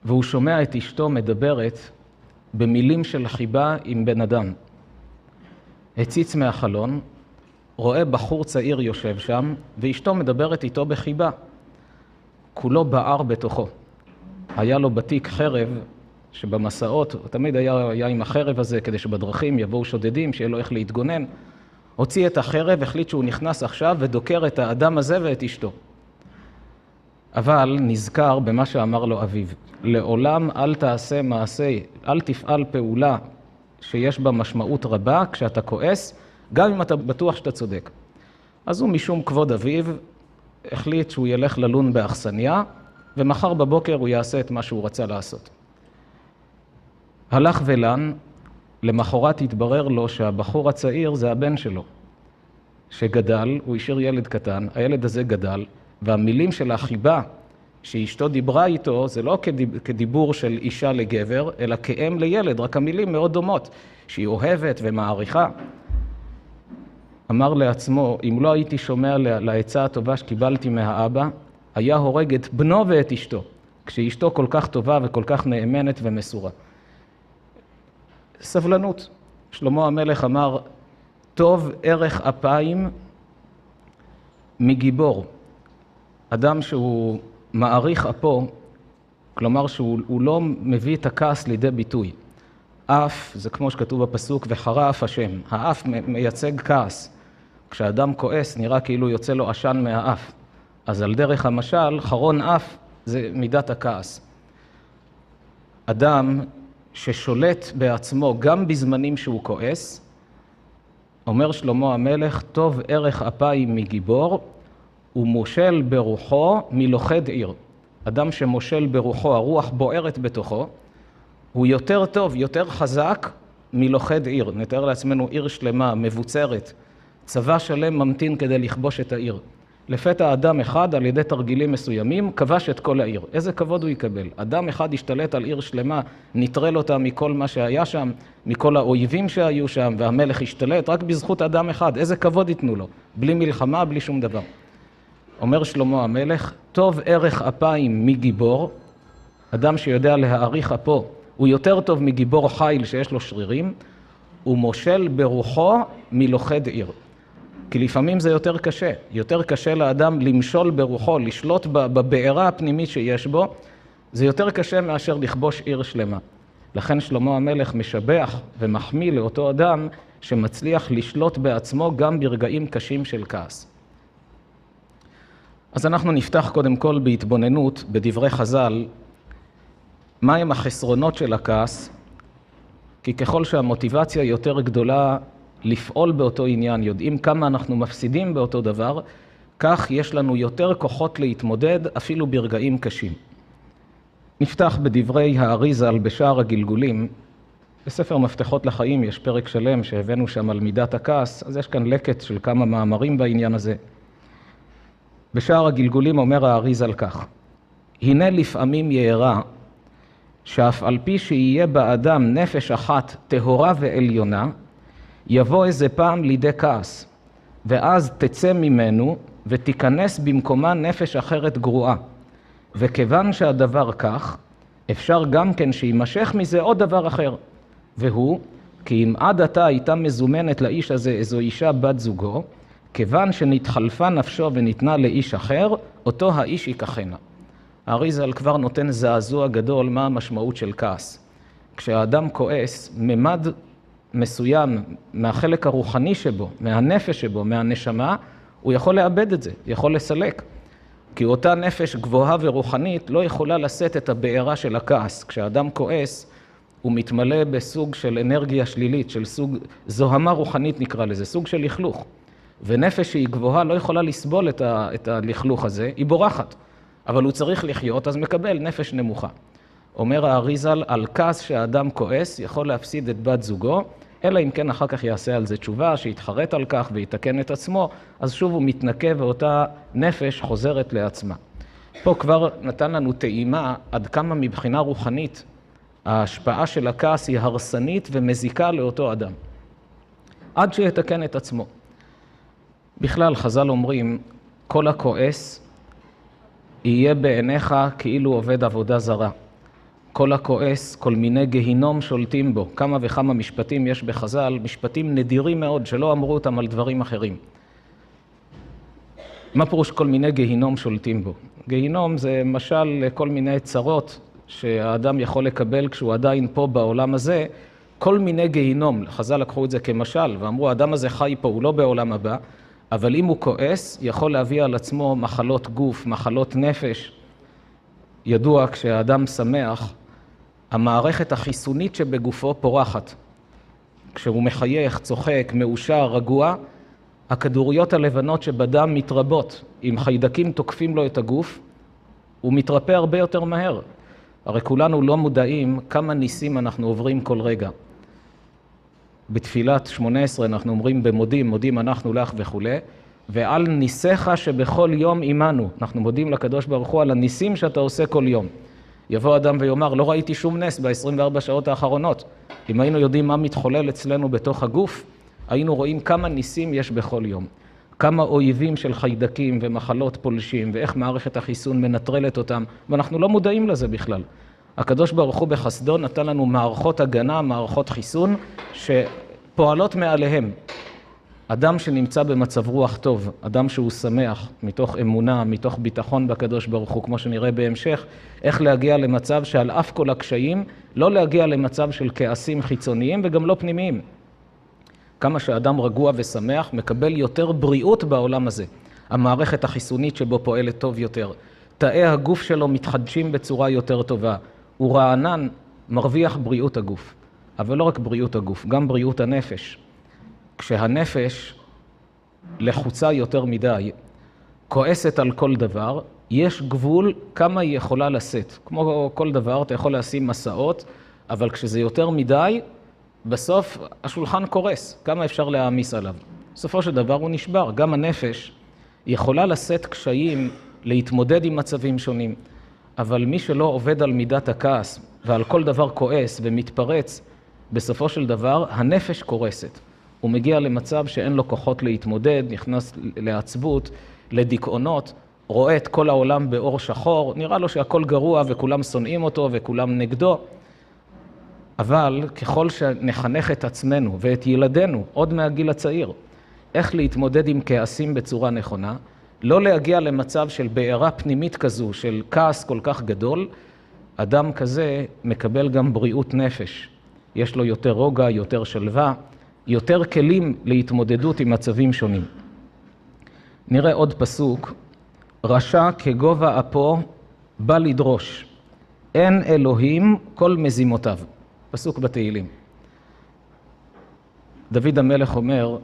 והוא שומע את אשתו מדברת במילים של חיבה עם בן אדם. הציץ מהחלון, רואה בחור צעיר יושב שם, ואשתו מדברת איתו בחיבה. כולו בער בתוכו. היה לו בתיק חרב, שבמסעות, הוא תמיד היה, היה עם החרב הזה, כדי שבדרכים יבואו שודדים, שיהיה לו איך להתגונן. הוציא את החרב, החליט שהוא נכנס עכשיו ודוקר את האדם הזה ואת אשתו. אבל נזכר במה שאמר לו אביו, לעולם אל תעשה מעשה, אל תפעל פעולה שיש בה משמעות רבה כשאתה כועס, גם אם אתה בטוח שאתה צודק. אז הוא משום כבוד אביו החליט שהוא ילך ללון באכסניה, ומחר בבוקר הוא יעשה את מה שהוא רצה לעשות. הלך ולן, למחרת התברר לו שהבחור הצעיר זה הבן שלו, שגדל, הוא השאיר ילד קטן, הילד הזה גדל, והמילים של החיבה שאשתו דיברה איתו, זה לא כדיבור של אישה לגבר, אלא כאם לילד, רק המילים מאוד דומות, שהיא אוהבת ומעריכה. אמר לעצמו, אם לא הייתי שומע לעצה הטובה שקיבלתי מהאבא, היה הורג את בנו ואת אשתו, כשאשתו כל כך טובה וכל כך נאמנת ומסורה. סבלנות. שלמה המלך אמר, טוב ערך אפיים מגיבור. אדם שהוא מעריך אפו, כלומר שהוא לא מביא את הכעס לידי ביטוי. אף, זה כמו שכתוב בפסוק, וחרף השם. האף מייצג כעס. כשאדם כועס, נראה כאילו יוצא לו עשן מהאף. אז על דרך המשל, חרון אף זה מידת הכעס. אדם ששולט בעצמו גם בזמנים שהוא כועס, אומר שלמה המלך, טוב ערך אפיים מגיבור, ומושל ברוחו מלוכד עיר. אדם שמושל ברוחו, הרוח בוערת בתוכו, הוא יותר טוב, יותר חזק מלוכד עיר. נתאר לעצמנו עיר שלמה, מבוצרת, צבא שלם ממתין כדי לכבוש את העיר. לפתע אדם אחד, על ידי תרגילים מסוימים, כבש את כל העיר. איזה כבוד הוא יקבל? אדם אחד השתלט על עיר שלמה, נטרל אותה מכל מה שהיה שם, מכל האויבים שהיו שם, והמלך השתלט, רק בזכות אדם אחד. איזה כבוד ייתנו לו? בלי מלחמה, בלי שום דבר. אומר שלמה המלך, טוב ערך אפיים מגיבור, אדם שיודע להעריך אפו, הוא יותר טוב מגיבור חיל שיש לו שרירים, ומושל ברוחו מלוכד עיר. כי לפעמים זה יותר קשה. יותר קשה לאדם למשול ברוחו, לשלוט בבעירה הפנימית שיש בו, זה יותר קשה מאשר לכבוש עיר שלמה. לכן שלמה המלך משבח ומחמיא לאותו אדם שמצליח לשלוט בעצמו גם ברגעים קשים של כעס. אז אנחנו נפתח קודם כל בהתבוננות בדברי חז"ל, מהם החסרונות של הכעס, כי ככל שהמוטיבציה יותר גדולה לפעול באותו עניין, יודעים כמה אנחנו מפסידים באותו דבר, כך יש לנו יותר כוחות להתמודד אפילו ברגעים קשים. נפתח בדברי האריזל בשער הגלגולים. בספר מפתחות לחיים יש פרק שלם שהבאנו שם על מידת הכעס, אז יש כאן לקט של כמה מאמרים בעניין הזה. בשער הגלגולים אומר האריזל כך: הנה לפעמים יארע שאף על פי שיהיה באדם נפש אחת טהורה ועליונה, יבוא איזה פעם לידי כעס, ואז תצא ממנו ותיכנס במקומה נפש אחרת גרועה. וכיוון שהדבר כך, אפשר גם כן שיימשך מזה עוד דבר אחר, והוא, כי אם עד עתה הייתה מזומנת לאיש הזה איזו אישה בת זוגו, כיוון שנתחלפה נפשו וניתנה לאיש אחר, אותו האיש ייקחנה. האריזל כבר נותן זעזוע גדול מה המשמעות של כעס. כשהאדם כועס, ממד מסוים מהחלק הרוחני שבו, מהנפש שבו, מהנשמה, הוא יכול לאבד את זה, יכול לסלק. כי אותה נפש גבוהה ורוחנית לא יכולה לשאת את הבעירה של הכעס. כשאדם כועס, הוא מתמלא בסוג של אנרגיה שלילית, של סוג, זוהמה רוחנית נקרא לזה, סוג של לכלוך. ונפש שהיא גבוהה לא יכולה לסבול את, ה, את הלכלוך הזה, היא בורחת. אבל הוא צריך לחיות, אז מקבל נפש נמוכה. אומר האריזל, על כעס שהאדם כועס, יכול להפסיד את בת זוגו, אלא אם כן אחר כך יעשה על זה תשובה, שיתחרט על כך ויתקן את עצמו, אז שוב הוא מתנקה ואותה נפש חוזרת לעצמה. פה כבר נתן לנו טעימה עד כמה מבחינה רוחנית ההשפעה של הכעס היא הרסנית ומזיקה לאותו אדם. עד שיתקן את עצמו. בכלל, חז"ל אומרים, כל הכועס יהיה בעיניך כאילו עובד עבודה זרה. כל הכועס, כל מיני גיהינום שולטים בו. כמה וכמה משפטים יש בחז"ל, משפטים נדירים מאוד שלא אמרו אותם על דברים אחרים. מה פירוש כל מיני גיהינום שולטים בו? גיהינום זה משל לכל מיני צרות שהאדם יכול לקבל כשהוא עדיין פה בעולם הזה, כל מיני גיהינום. חז"ל לקחו את זה כמשל ואמרו, האדם הזה חי פה, הוא לא בעולם הבא, אבל אם הוא כועס, יכול להביא על עצמו מחלות גוף, מחלות נפש. ידוע, כשהאדם שמח, המערכת החיסונית שבגופו פורחת. כשהוא מחייך, צוחק, מאושר, רגוע, הכדוריות הלבנות שבדם מתרבות. אם חיידקים תוקפים לו את הגוף, הוא מתרפא הרבה יותר מהר. הרי כולנו לא מודעים כמה ניסים אנחנו עוברים כל רגע. בתפילת שמונה עשרה אנחנו אומרים במודים, מודים אנחנו לך וכולי, ועל ניסיך שבכל יום עמנו. אנחנו מודים לקדוש ברוך הוא על הניסים שאתה עושה כל יום. יבוא אדם ויאמר, לא ראיתי שום נס ב-24 שעות האחרונות. אם היינו יודעים מה מתחולל אצלנו בתוך הגוף, היינו רואים כמה ניסים יש בכל יום. כמה אויבים של חיידקים ומחלות פולשים, ואיך מערכת החיסון מנטרלת אותם, ואנחנו לא מודעים לזה בכלל. הקדוש ברוך הוא בחסדו נתן לנו מערכות הגנה, מערכות חיסון, שפועלות מעליהם. אדם שנמצא במצב רוח טוב, אדם שהוא שמח, מתוך אמונה, מתוך ביטחון בקדוש ברוך הוא, כמו שנראה בהמשך, איך להגיע למצב שעל אף כל הקשיים, לא להגיע למצב של כעסים חיצוניים וגם לא פנימיים. כמה שאדם רגוע ושמח, מקבל יותר בריאות בעולם הזה. המערכת החיסונית שבו פועלת טוב יותר. תאי הגוף שלו מתחדשים בצורה יותר טובה. הוא רענן, מרוויח בריאות הגוף. אבל לא רק בריאות הגוף, גם בריאות הנפש. כשהנפש לחוצה יותר מדי, כועסת על כל דבר, יש גבול כמה היא יכולה לשאת. כמו כל דבר, אתה יכול לשים מסעות, אבל כשזה יותר מדי, בסוף השולחן קורס. כמה אפשר להעמיס עליו? בסופו של דבר הוא נשבר. גם הנפש יכולה לשאת קשיים, להתמודד עם מצבים שונים, אבל מי שלא עובד על מידת הכעס ועל כל דבר כועס ומתפרץ, בסופו של דבר הנפש קורסת. הוא מגיע למצב שאין לו כוחות להתמודד, נכנס לעצבות, לדיכאונות, רואה את כל העולם באור שחור, נראה לו שהכל גרוע וכולם שונאים אותו וכולם נגדו. אבל ככל שנחנך את עצמנו ואת ילדינו עוד מהגיל הצעיר, איך להתמודד עם כעסים בצורה נכונה, לא להגיע למצב של בעירה פנימית כזו, של כעס כל כך גדול, אדם כזה מקבל גם בריאות נפש. יש לו יותר רוגע, יותר שלווה, יותר כלים להתמודדות עם מצבים שונים. נראה עוד פסוק, רשע כגובה אפו בא לדרוש, אין אלוהים כל מזימותיו. פסוק בתהילים. דוד המלך אומר,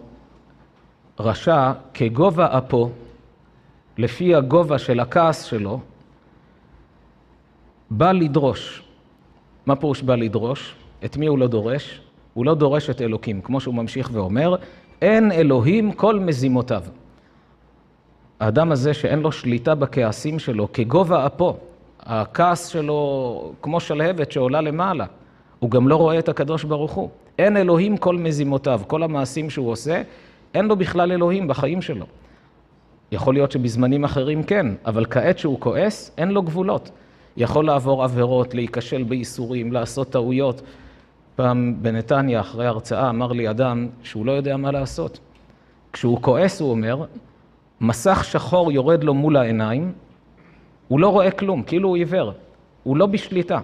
רשע כגובה אפו, לפי הגובה של הכעס שלו, בא לדרוש. מה פירוש בא לדרוש? את מי הוא לא דורש? הוא לא דורש את אלוקים, כמו שהוא ממשיך ואומר, אין אלוהים כל מזימותיו. האדם הזה שאין לו שליטה בכעסים שלו, כגובה אפו, הכעס שלו כמו שלהבת שעולה למעלה, הוא גם לא רואה את הקדוש ברוך הוא. אין אלוהים כל מזימותיו, כל המעשים שהוא עושה, אין לו בכלל אלוהים בחיים שלו. יכול להיות שבזמנים אחרים כן, אבל כעת שהוא כועס, אין לו גבולות. יכול לעבור עבירות, להיכשל בייסורים, לעשות טעויות. פעם בנתניה, אחרי הרצאה, אמר לי אדם שהוא לא יודע מה לעשות. כשהוא כועס, הוא אומר, מסך שחור יורד לו מול העיניים, הוא לא רואה כלום, כאילו הוא עיוור. הוא לא בשליטה.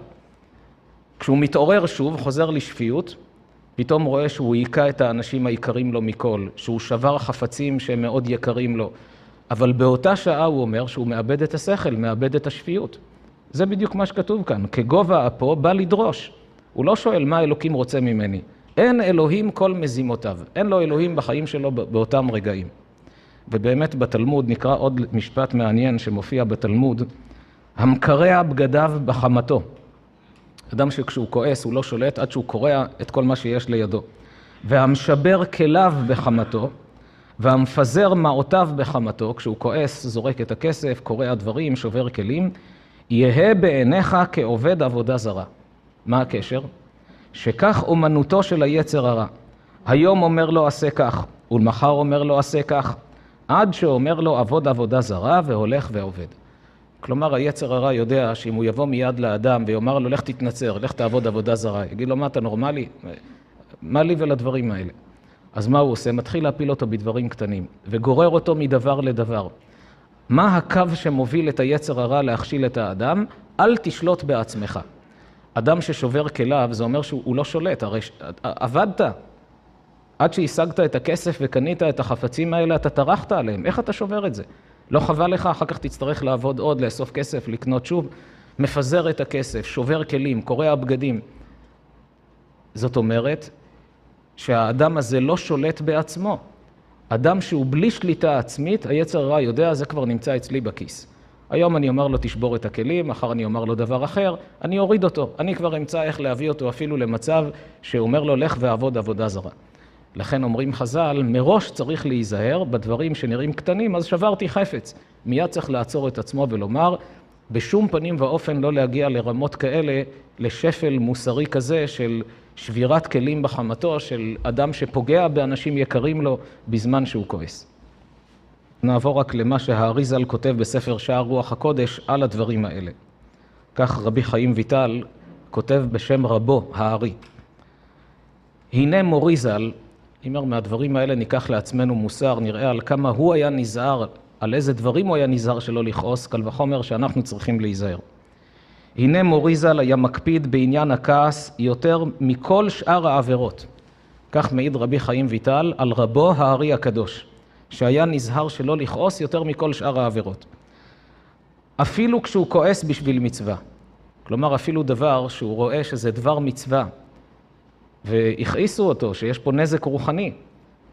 כשהוא מתעורר שוב, חוזר לשפיות, פתאום רואה שהוא היכה את האנשים היקרים לו מכל, שהוא שבר חפצים שהם מאוד יקרים לו. אבל באותה שעה הוא אומר שהוא מאבד את השכל, מאבד את השפיות. זה בדיוק מה שכתוב כאן, כגובה אפו בא לדרוש. הוא לא שואל מה אלוקים רוצה ממני. אין אלוהים כל מזימותיו. אין לו אלוהים בחיים שלו באותם רגעים. ובאמת בתלמוד נקרא עוד משפט מעניין שמופיע בתלמוד, המקרע בגדיו בחמתו. אדם שכשהוא כועס הוא לא שולט עד שהוא קורע את כל מה שיש לידו. והמשבר כליו בחמתו, והמפזר מעותיו בחמתו, כשהוא כועס, זורק את הכסף, קורע דברים, שובר כלים, יהא בעיניך כעובד עבודה זרה. מה הקשר? שכך אומנותו של היצר הרע. היום אומר לו עשה כך, ולמחר אומר לו עשה כך, עד שאומר לו עבוד עבודה זרה והולך ועובד. כלומר, היצר הרע יודע שאם הוא יבוא מיד לאדם ויאמר לו, לך תתנצר, לך תעבוד עבודה זרה, יגיד לו, מה, אתה נורמלי? מה לי ולדברים האלה? אז מה הוא עושה? מתחיל להפיל אותו בדברים קטנים, וגורר אותו מדבר לדבר. מה הקו שמוביל את היצר הרע להכשיל את האדם? אל תשלוט בעצמך. אדם ששובר כליו, זה אומר שהוא לא שולט, הרי עבדת. עד שהשגת את הכסף וקנית את החפצים האלה, אתה טרחת עליהם. איך אתה שובר את זה? לא חבל לך, אחר כך תצטרך לעבוד עוד, לאסוף כסף, לקנות שוב. מפזר את הכסף, שובר כלים, קורע בגדים. זאת אומרת שהאדם הזה לא שולט בעצמו. אדם שהוא בלי שליטה עצמית, היצר הרע יודע, זה כבר נמצא אצלי בכיס. היום אני אומר לו תשבור את הכלים, מחר אני אומר לו דבר אחר, אני אוריד אותו. אני כבר אמצא איך להביא אותו אפילו למצב שאומר לו לך ועבוד עבודה זרה. לכן אומרים חז"ל, מראש צריך להיזהר בדברים שנראים קטנים, אז שברתי חפץ. מיד צריך לעצור את עצמו ולומר, בשום פנים ואופן לא להגיע לרמות כאלה, לשפל מוסרי כזה של שבירת כלים בחמתו של אדם שפוגע באנשים יקרים לו בזמן שהוא כועס. נעבור רק למה שהאריזל כותב בספר שער רוח הקודש על הדברים האלה. כך רבי חיים ויטל כותב בשם רבו, הארי. הנה מוריזל, אומר מהדברים האלה ניקח לעצמנו מוסר, נראה על כמה הוא היה נזהר, על איזה דברים הוא היה נזהר שלא לכעוס, קל וחומר שאנחנו צריכים להיזהר. הנה מוריזל היה מקפיד בעניין הכעס יותר מכל שאר העבירות. כך מעיד רבי חיים ויטל על רבו הארי הקדוש, שהיה נזהר שלא לכעוס יותר מכל שאר העבירות. אפילו כשהוא כועס בשביל מצווה. כלומר, אפילו דבר שהוא רואה שזה דבר מצווה, והכעיסו אותו, שיש פה נזק רוחני,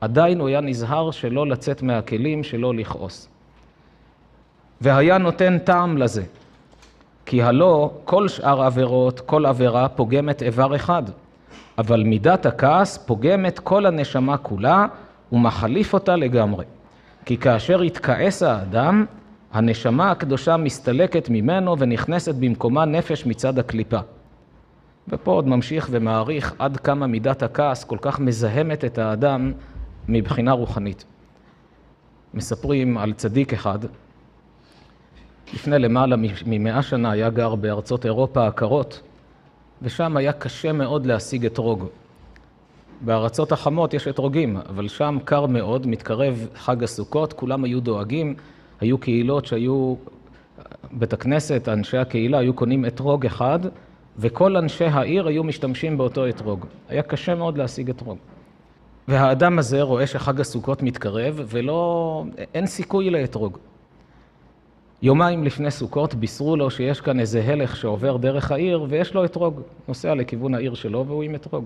עדיין הוא היה נזהר שלא לצאת מהכלים, שלא לכעוס. והיה נותן טעם לזה. כי הלא כל שאר עבירות, כל עבירה פוגמת איבר אחד, אבל מידת הכעס פוגמת כל הנשמה כולה ומחליף אותה לגמרי. כי כאשר יתכעס האדם, הנשמה הקדושה מסתלקת ממנו ונכנסת במקומה נפש מצד הקליפה. ופה עוד ממשיך ומעריך עד כמה מידת הכעס כל כך מזהמת את האדם מבחינה רוחנית. מספרים על צדיק אחד לפני למעלה ממאה שנה היה גר בארצות אירופה הקרות, ושם היה קשה מאוד להשיג אתרוג. בארצות החמות יש אתרוגים, אבל שם קר מאוד, מתקרב חג הסוכות, כולם היו דואגים, היו קהילות שהיו, בית הכנסת, אנשי הקהילה היו קונים אתרוג אחד, וכל אנשי העיר היו משתמשים באותו אתרוג. היה קשה מאוד להשיג אתרוג. והאדם הזה רואה שחג הסוכות מתקרב, ולא, אין סיכוי לאתרוג. יומיים לפני סוכות בישרו לו שיש כאן איזה הלך שעובר דרך העיר ויש לו אתרוג. נוסע לכיוון העיר שלו והוא עם אתרוג.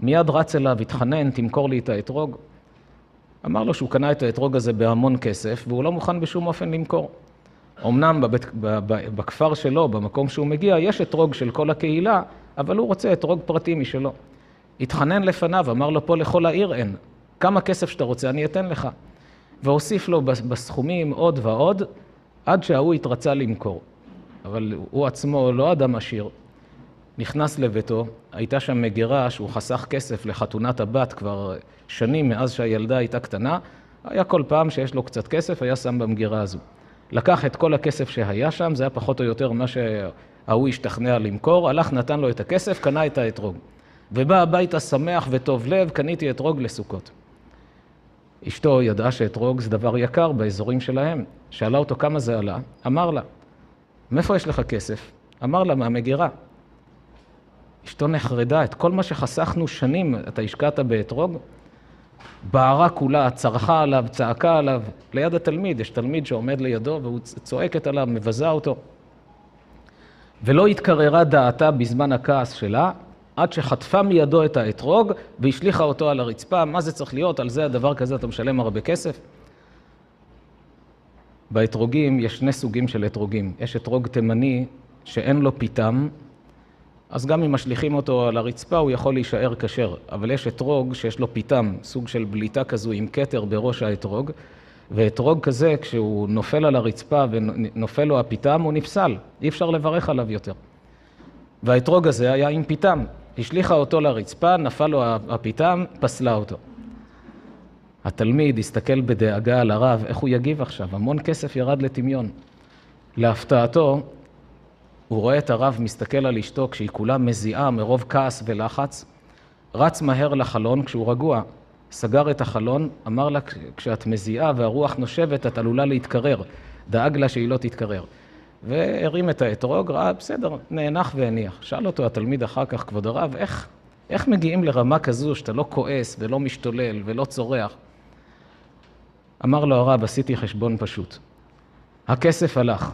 מיד רץ אליו, התחנן, תמכור לי את האתרוג. אמר לו שהוא קנה את האתרוג הזה בהמון כסף והוא לא מוכן בשום אופן למכור. אמנם בבית, בכפר שלו, במקום שהוא מגיע, יש אתרוג של כל הקהילה, אבל הוא רוצה אתרוג פרטי משלו. התחנן לפניו, אמר לו, פה לכל העיר אין. כמה כסף שאתה רוצה, אני אתן לך. והוסיף לו בסכומים עוד ועוד, עד שההוא התרצה למכור. אבל הוא עצמו לא אדם עשיר. נכנס לביתו, הייתה שם מגירה שהוא חסך כסף לחתונת הבת כבר שנים מאז שהילדה הייתה קטנה, היה כל פעם שיש לו קצת כסף, היה שם במגירה הזו. לקח את כל הכסף שהיה שם, זה היה פחות או יותר מה שההוא השתכנע למכור, הלך, נתן לו את הכסף, קנה את האתרוג. ובא הביתה שמח וטוב לב, קניתי אתרוג לסוכות. אשתו ידעה שאתרוג זה דבר יקר באזורים שלהם. שאלה אותו כמה זה עלה, אמר לה, מאיפה יש לך כסף? אמר לה, מהמגירה. אשתו נחרדה, את כל מה שחסכנו שנים, אתה השקעת באתרוג? בערה כולה, צרחה עליו, צעקה עליו, ליד התלמיד, יש תלמיד שעומד לידו והוא צועקת עליו, מבזה אותו. ולא התקררה דעתה בזמן הכעס שלה, עד שחטפה מידו את האתרוג והשליכה אותו על הרצפה. מה זה צריך להיות? על זה הדבר כזה אתה משלם הרבה כסף? באתרוגים יש שני סוגים של אתרוגים. יש אתרוג תימני שאין לו פיתם, אז גם אם משליכים אותו על הרצפה הוא יכול להישאר כשר. אבל יש אתרוג שיש לו פיתם, סוג של בליטה כזו עם כתר בראש האתרוג, ואתרוג כזה, כשהוא נופל על הרצפה ונופל לו הפיתם, הוא נפסל, אי אפשר לברך עליו יותר. והאתרוג הזה היה עם פיתם. השליכה אותו לרצפה, נפל לו הפיתם, פסלה אותו. התלמיד הסתכל בדאגה על הרב, איך הוא יגיב עכשיו? המון כסף ירד לטמיון. להפתעתו, הוא רואה את הרב מסתכל על אשתו כשהיא כולה מזיעה מרוב כעס ולחץ, רץ מהר לחלון כשהוא רגוע, סגר את החלון, אמר לה, כשאת מזיעה והרוח נושבת, את עלולה להתקרר. דאג לה שהיא לא תתקרר. והרים את האתרוג, ראה, בסדר, נאנח והניח. שאל אותו התלמיד אחר כך, כבוד הרב, איך, איך מגיעים לרמה כזו שאתה לא כועס ולא משתולל ולא צורח? אמר לו הרב, עשיתי חשבון פשוט. הכסף הלך,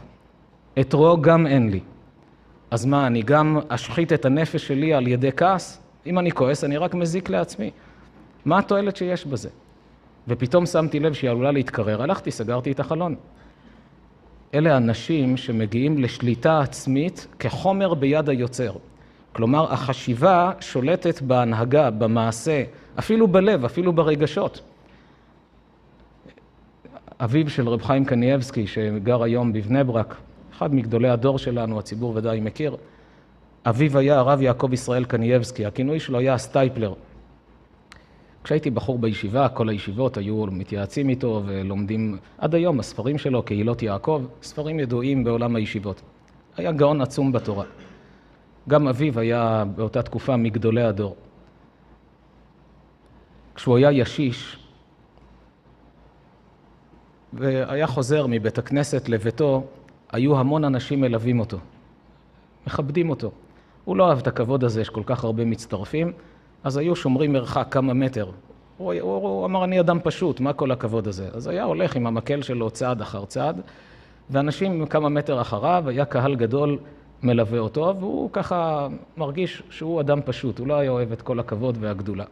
אתרוג גם אין לי. אז מה, אני גם אשחית את הנפש שלי על ידי כעס? אם אני כועס, אני רק מזיק לעצמי. מה התועלת שיש בזה? ופתאום שמתי לב שהיא עלולה להתקרר, הלכתי, סגרתי את החלון. אלה אנשים שמגיעים לשליטה עצמית כחומר ביד היוצר. כלומר, החשיבה שולטת בהנהגה, במעשה, אפילו בלב, אפילו ברגשות. אביו של רב חיים קניאבסקי, שגר היום בבני ברק, אחד מגדולי הדור שלנו, הציבור ודאי מכיר, אביו היה הרב יעקב ישראל קניאבסקי, הכינוי שלו היה סטייפלר. כשהייתי בחור בישיבה, כל הישיבות היו מתייעצים איתו ולומדים עד היום הספרים שלו, קהילות יעקב, ספרים ידועים בעולם הישיבות. היה גאון עצום בתורה. גם אביו היה באותה תקופה מגדולי הדור. כשהוא היה ישיש והיה חוזר מבית הכנסת לביתו, היו המון אנשים מלווים אותו, מכבדים אותו. הוא לא אהב את הכבוד הזה, יש כל כך הרבה מצטרפים, אז היו שומרים מרחק כמה מטר. הוא, הוא, הוא אמר, אני אדם פשוט, מה כל הכבוד הזה? אז היה הולך עם המקל שלו צעד אחר צעד, ואנשים כמה מטר אחריו, היה קהל גדול מלווה אותו, והוא ככה מרגיש שהוא אדם פשוט, הוא לא היה אוהב את כל הכבוד והגדולה.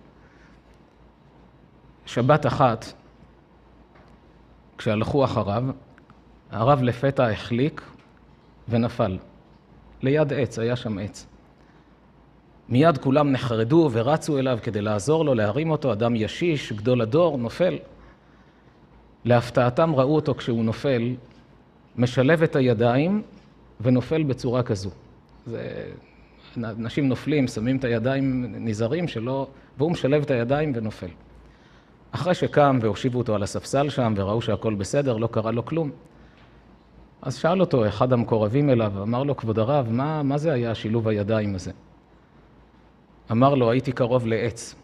שבת אחת, כשהלכו אחריו, הרב לפתע החליק ונפל. ליד עץ, היה שם עץ. מיד כולם נחרדו ורצו אליו כדי לעזור לו, להרים אותו, אדם ישיש, גדול הדור, נופל. להפתעתם ראו אותו כשהוא נופל, משלב את הידיים ונופל בצורה כזו. זה... אנשים נופלים, שמים את הידיים, נזהרים שלא... והוא משלב את הידיים ונופל. אחרי שקם והושיבו אותו על הספסל שם וראו שהכל בסדר, לא קרה לו כלום. אז שאל אותו אחד המקורבים אליו, אמר לו, כבוד הרב, מה, מה זה היה שילוב הידיים הזה? אמר לו, הייתי קרוב לעץ,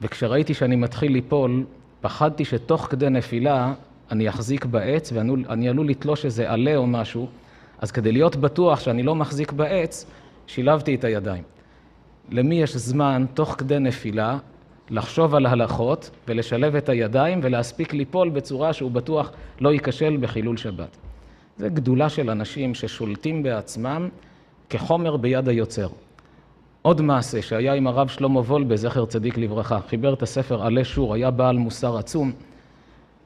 וכשראיתי שאני מתחיל ליפול, פחדתי שתוך כדי נפילה אני אחזיק בעץ ואני עלול לתלוש איזה עלה או משהו, אז כדי להיות בטוח שאני לא מחזיק בעץ, שילבתי את הידיים. למי יש זמן, תוך כדי נפילה, לחשוב על הלכות ולשלב את הידיים ולהספיק ליפול בצורה שהוא בטוח לא ייכשל בחילול שבת. זה גדולה של אנשים ששולטים בעצמם כחומר ביד היוצר. עוד מעשה שהיה עם הרב שלמה וולבה, זכר צדיק לברכה, חיבר את הספר עלי שור, היה בעל מוסר עצום,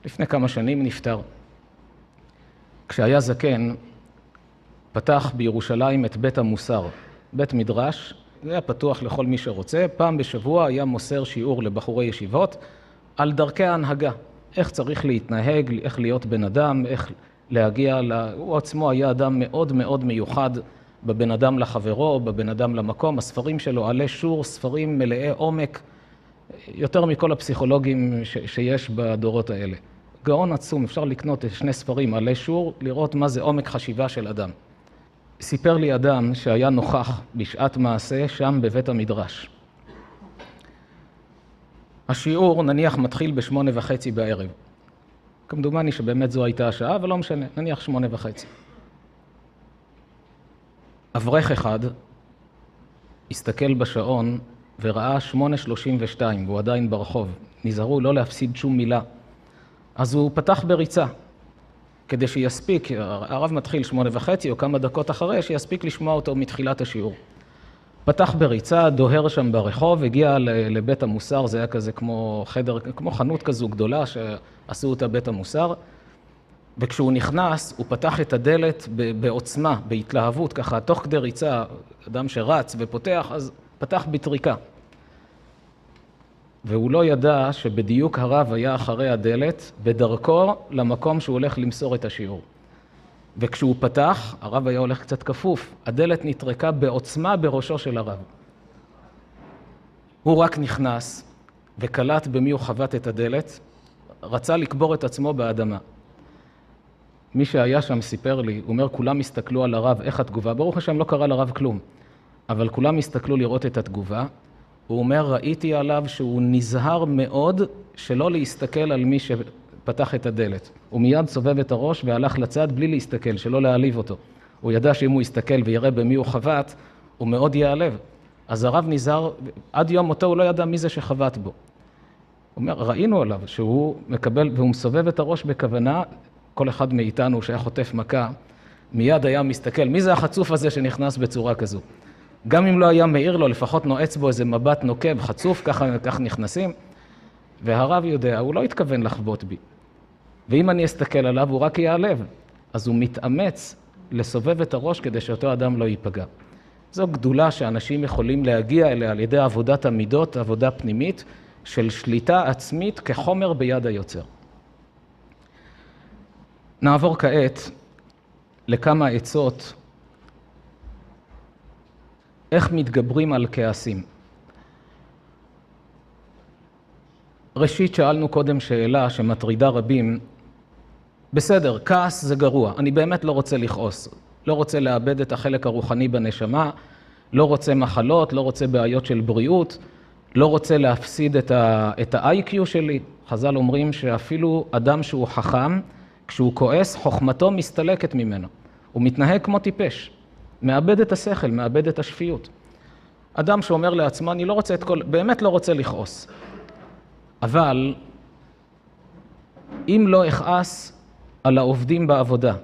לפני כמה שנים נפטר. כשהיה זקן, פתח בירושלים את בית המוסר, בית מדרש, זה היה פתוח לכל מי שרוצה, פעם בשבוע היה מוסר שיעור לבחורי ישיבות על דרכי ההנהגה, איך צריך להתנהג, איך להיות בן אדם, איך להגיע, ל... הוא עצמו היה אדם מאוד מאוד מיוחד בבן אדם לחברו, בבן אדם למקום, הספרים שלו עלי שור, ספרים מלאי עומק, יותר מכל הפסיכולוגים ש... שיש בדורות האלה. גאון עצום, אפשר לקנות שני ספרים עלי שור, לראות מה זה עומק חשיבה של אדם. סיפר לי אדם שהיה נוכח בשעת מעשה שם בבית המדרש. השיעור נניח מתחיל בשמונה וחצי בערב. כמדומני שבאמת זו הייתה השעה, אבל לא משנה, נניח שמונה וחצי. אברך אחד הסתכל בשעון וראה שמונה שלושים ושתיים, והוא עדיין ברחוב. נזהרו לא להפסיד שום מילה. אז הוא פתח בריצה, כדי שיספיק, הרב מתחיל שמונה וחצי או כמה דקות אחרי, שיספיק לשמוע אותו מתחילת השיעור. פתח בריצה, דוהר שם ברחוב, הגיע לבית המוסר, זה היה כזה כמו חדר, כמו חנות כזו גדולה שעשו אותה בית המוסר, וכשהוא נכנס, הוא פתח את הדלת בעוצמה, בהתלהבות, ככה, תוך כדי ריצה, אדם שרץ ופותח, אז פתח בטריקה. והוא לא ידע שבדיוק הרב היה אחרי הדלת, בדרכו למקום שהוא הולך למסור את השיעור. וכשהוא פתח, הרב היה הולך קצת כפוף, הדלת נטרקה בעוצמה בראשו של הרב. הוא רק נכנס וקלט במי הוא חבט את הדלת, רצה לקבור את עצמו באדמה. מי שהיה שם סיפר לי, הוא אומר, כולם הסתכלו על הרב, איך התגובה? ברוך השם, לא קרה לרב כלום. אבל כולם הסתכלו לראות את התגובה, הוא אומר, ראיתי עליו שהוא נזהר מאוד שלא להסתכל על מי פתח את הדלת. הוא מיד סובב את הראש והלך לצד בלי להסתכל, שלא להעליב אותו. הוא ידע שאם הוא יסתכל ויראה במי הוא חבט, הוא מאוד ייעלב. אז הרב נזהר, עד יום מותו הוא לא ידע מי זה שחבט בו. הוא אומר, ראינו עליו שהוא מקבל, והוא מסובב את הראש בכוונה, כל אחד מאיתנו שהיה חוטף מכה, מיד היה מסתכל, מי זה החצוף הזה שנכנס בצורה כזו? גם אם לא היה מעיר לו, לפחות נועץ בו איזה מבט נוקב, חצוף, ככה, ככה נכנסים. והרב יודע, הוא לא התכוון לחבוט בי. ואם אני אסתכל עליו, הוא רק ייעלב. אז הוא מתאמץ לסובב את הראש כדי שאותו אדם לא ייפגע. זו גדולה שאנשים יכולים להגיע אליה על ידי עבודת המידות, עבודה פנימית, של שליטה עצמית כחומר ביד היוצר. נעבור כעת לכמה עצות איך מתגברים על כעסים. ראשית, שאלנו קודם שאלה שמטרידה רבים. בסדר, כעס זה גרוע, אני באמת לא רוצה לכעוס. לא רוצה לאבד את החלק הרוחני בנשמה, לא רוצה מחלות, לא רוצה בעיות של בריאות, לא רוצה להפסיד את ה-IQ שלי. חז"ל אומרים שאפילו אדם שהוא חכם, כשהוא כועס, חוכמתו מסתלקת ממנו. הוא מתנהג כמו טיפש, מאבד את השכל, מאבד את השפיות. אדם שאומר לעצמו, אני לא רוצה את כל... באמת לא רוצה לכעוס. אבל אם לא אכעס על העובדים בעבודה,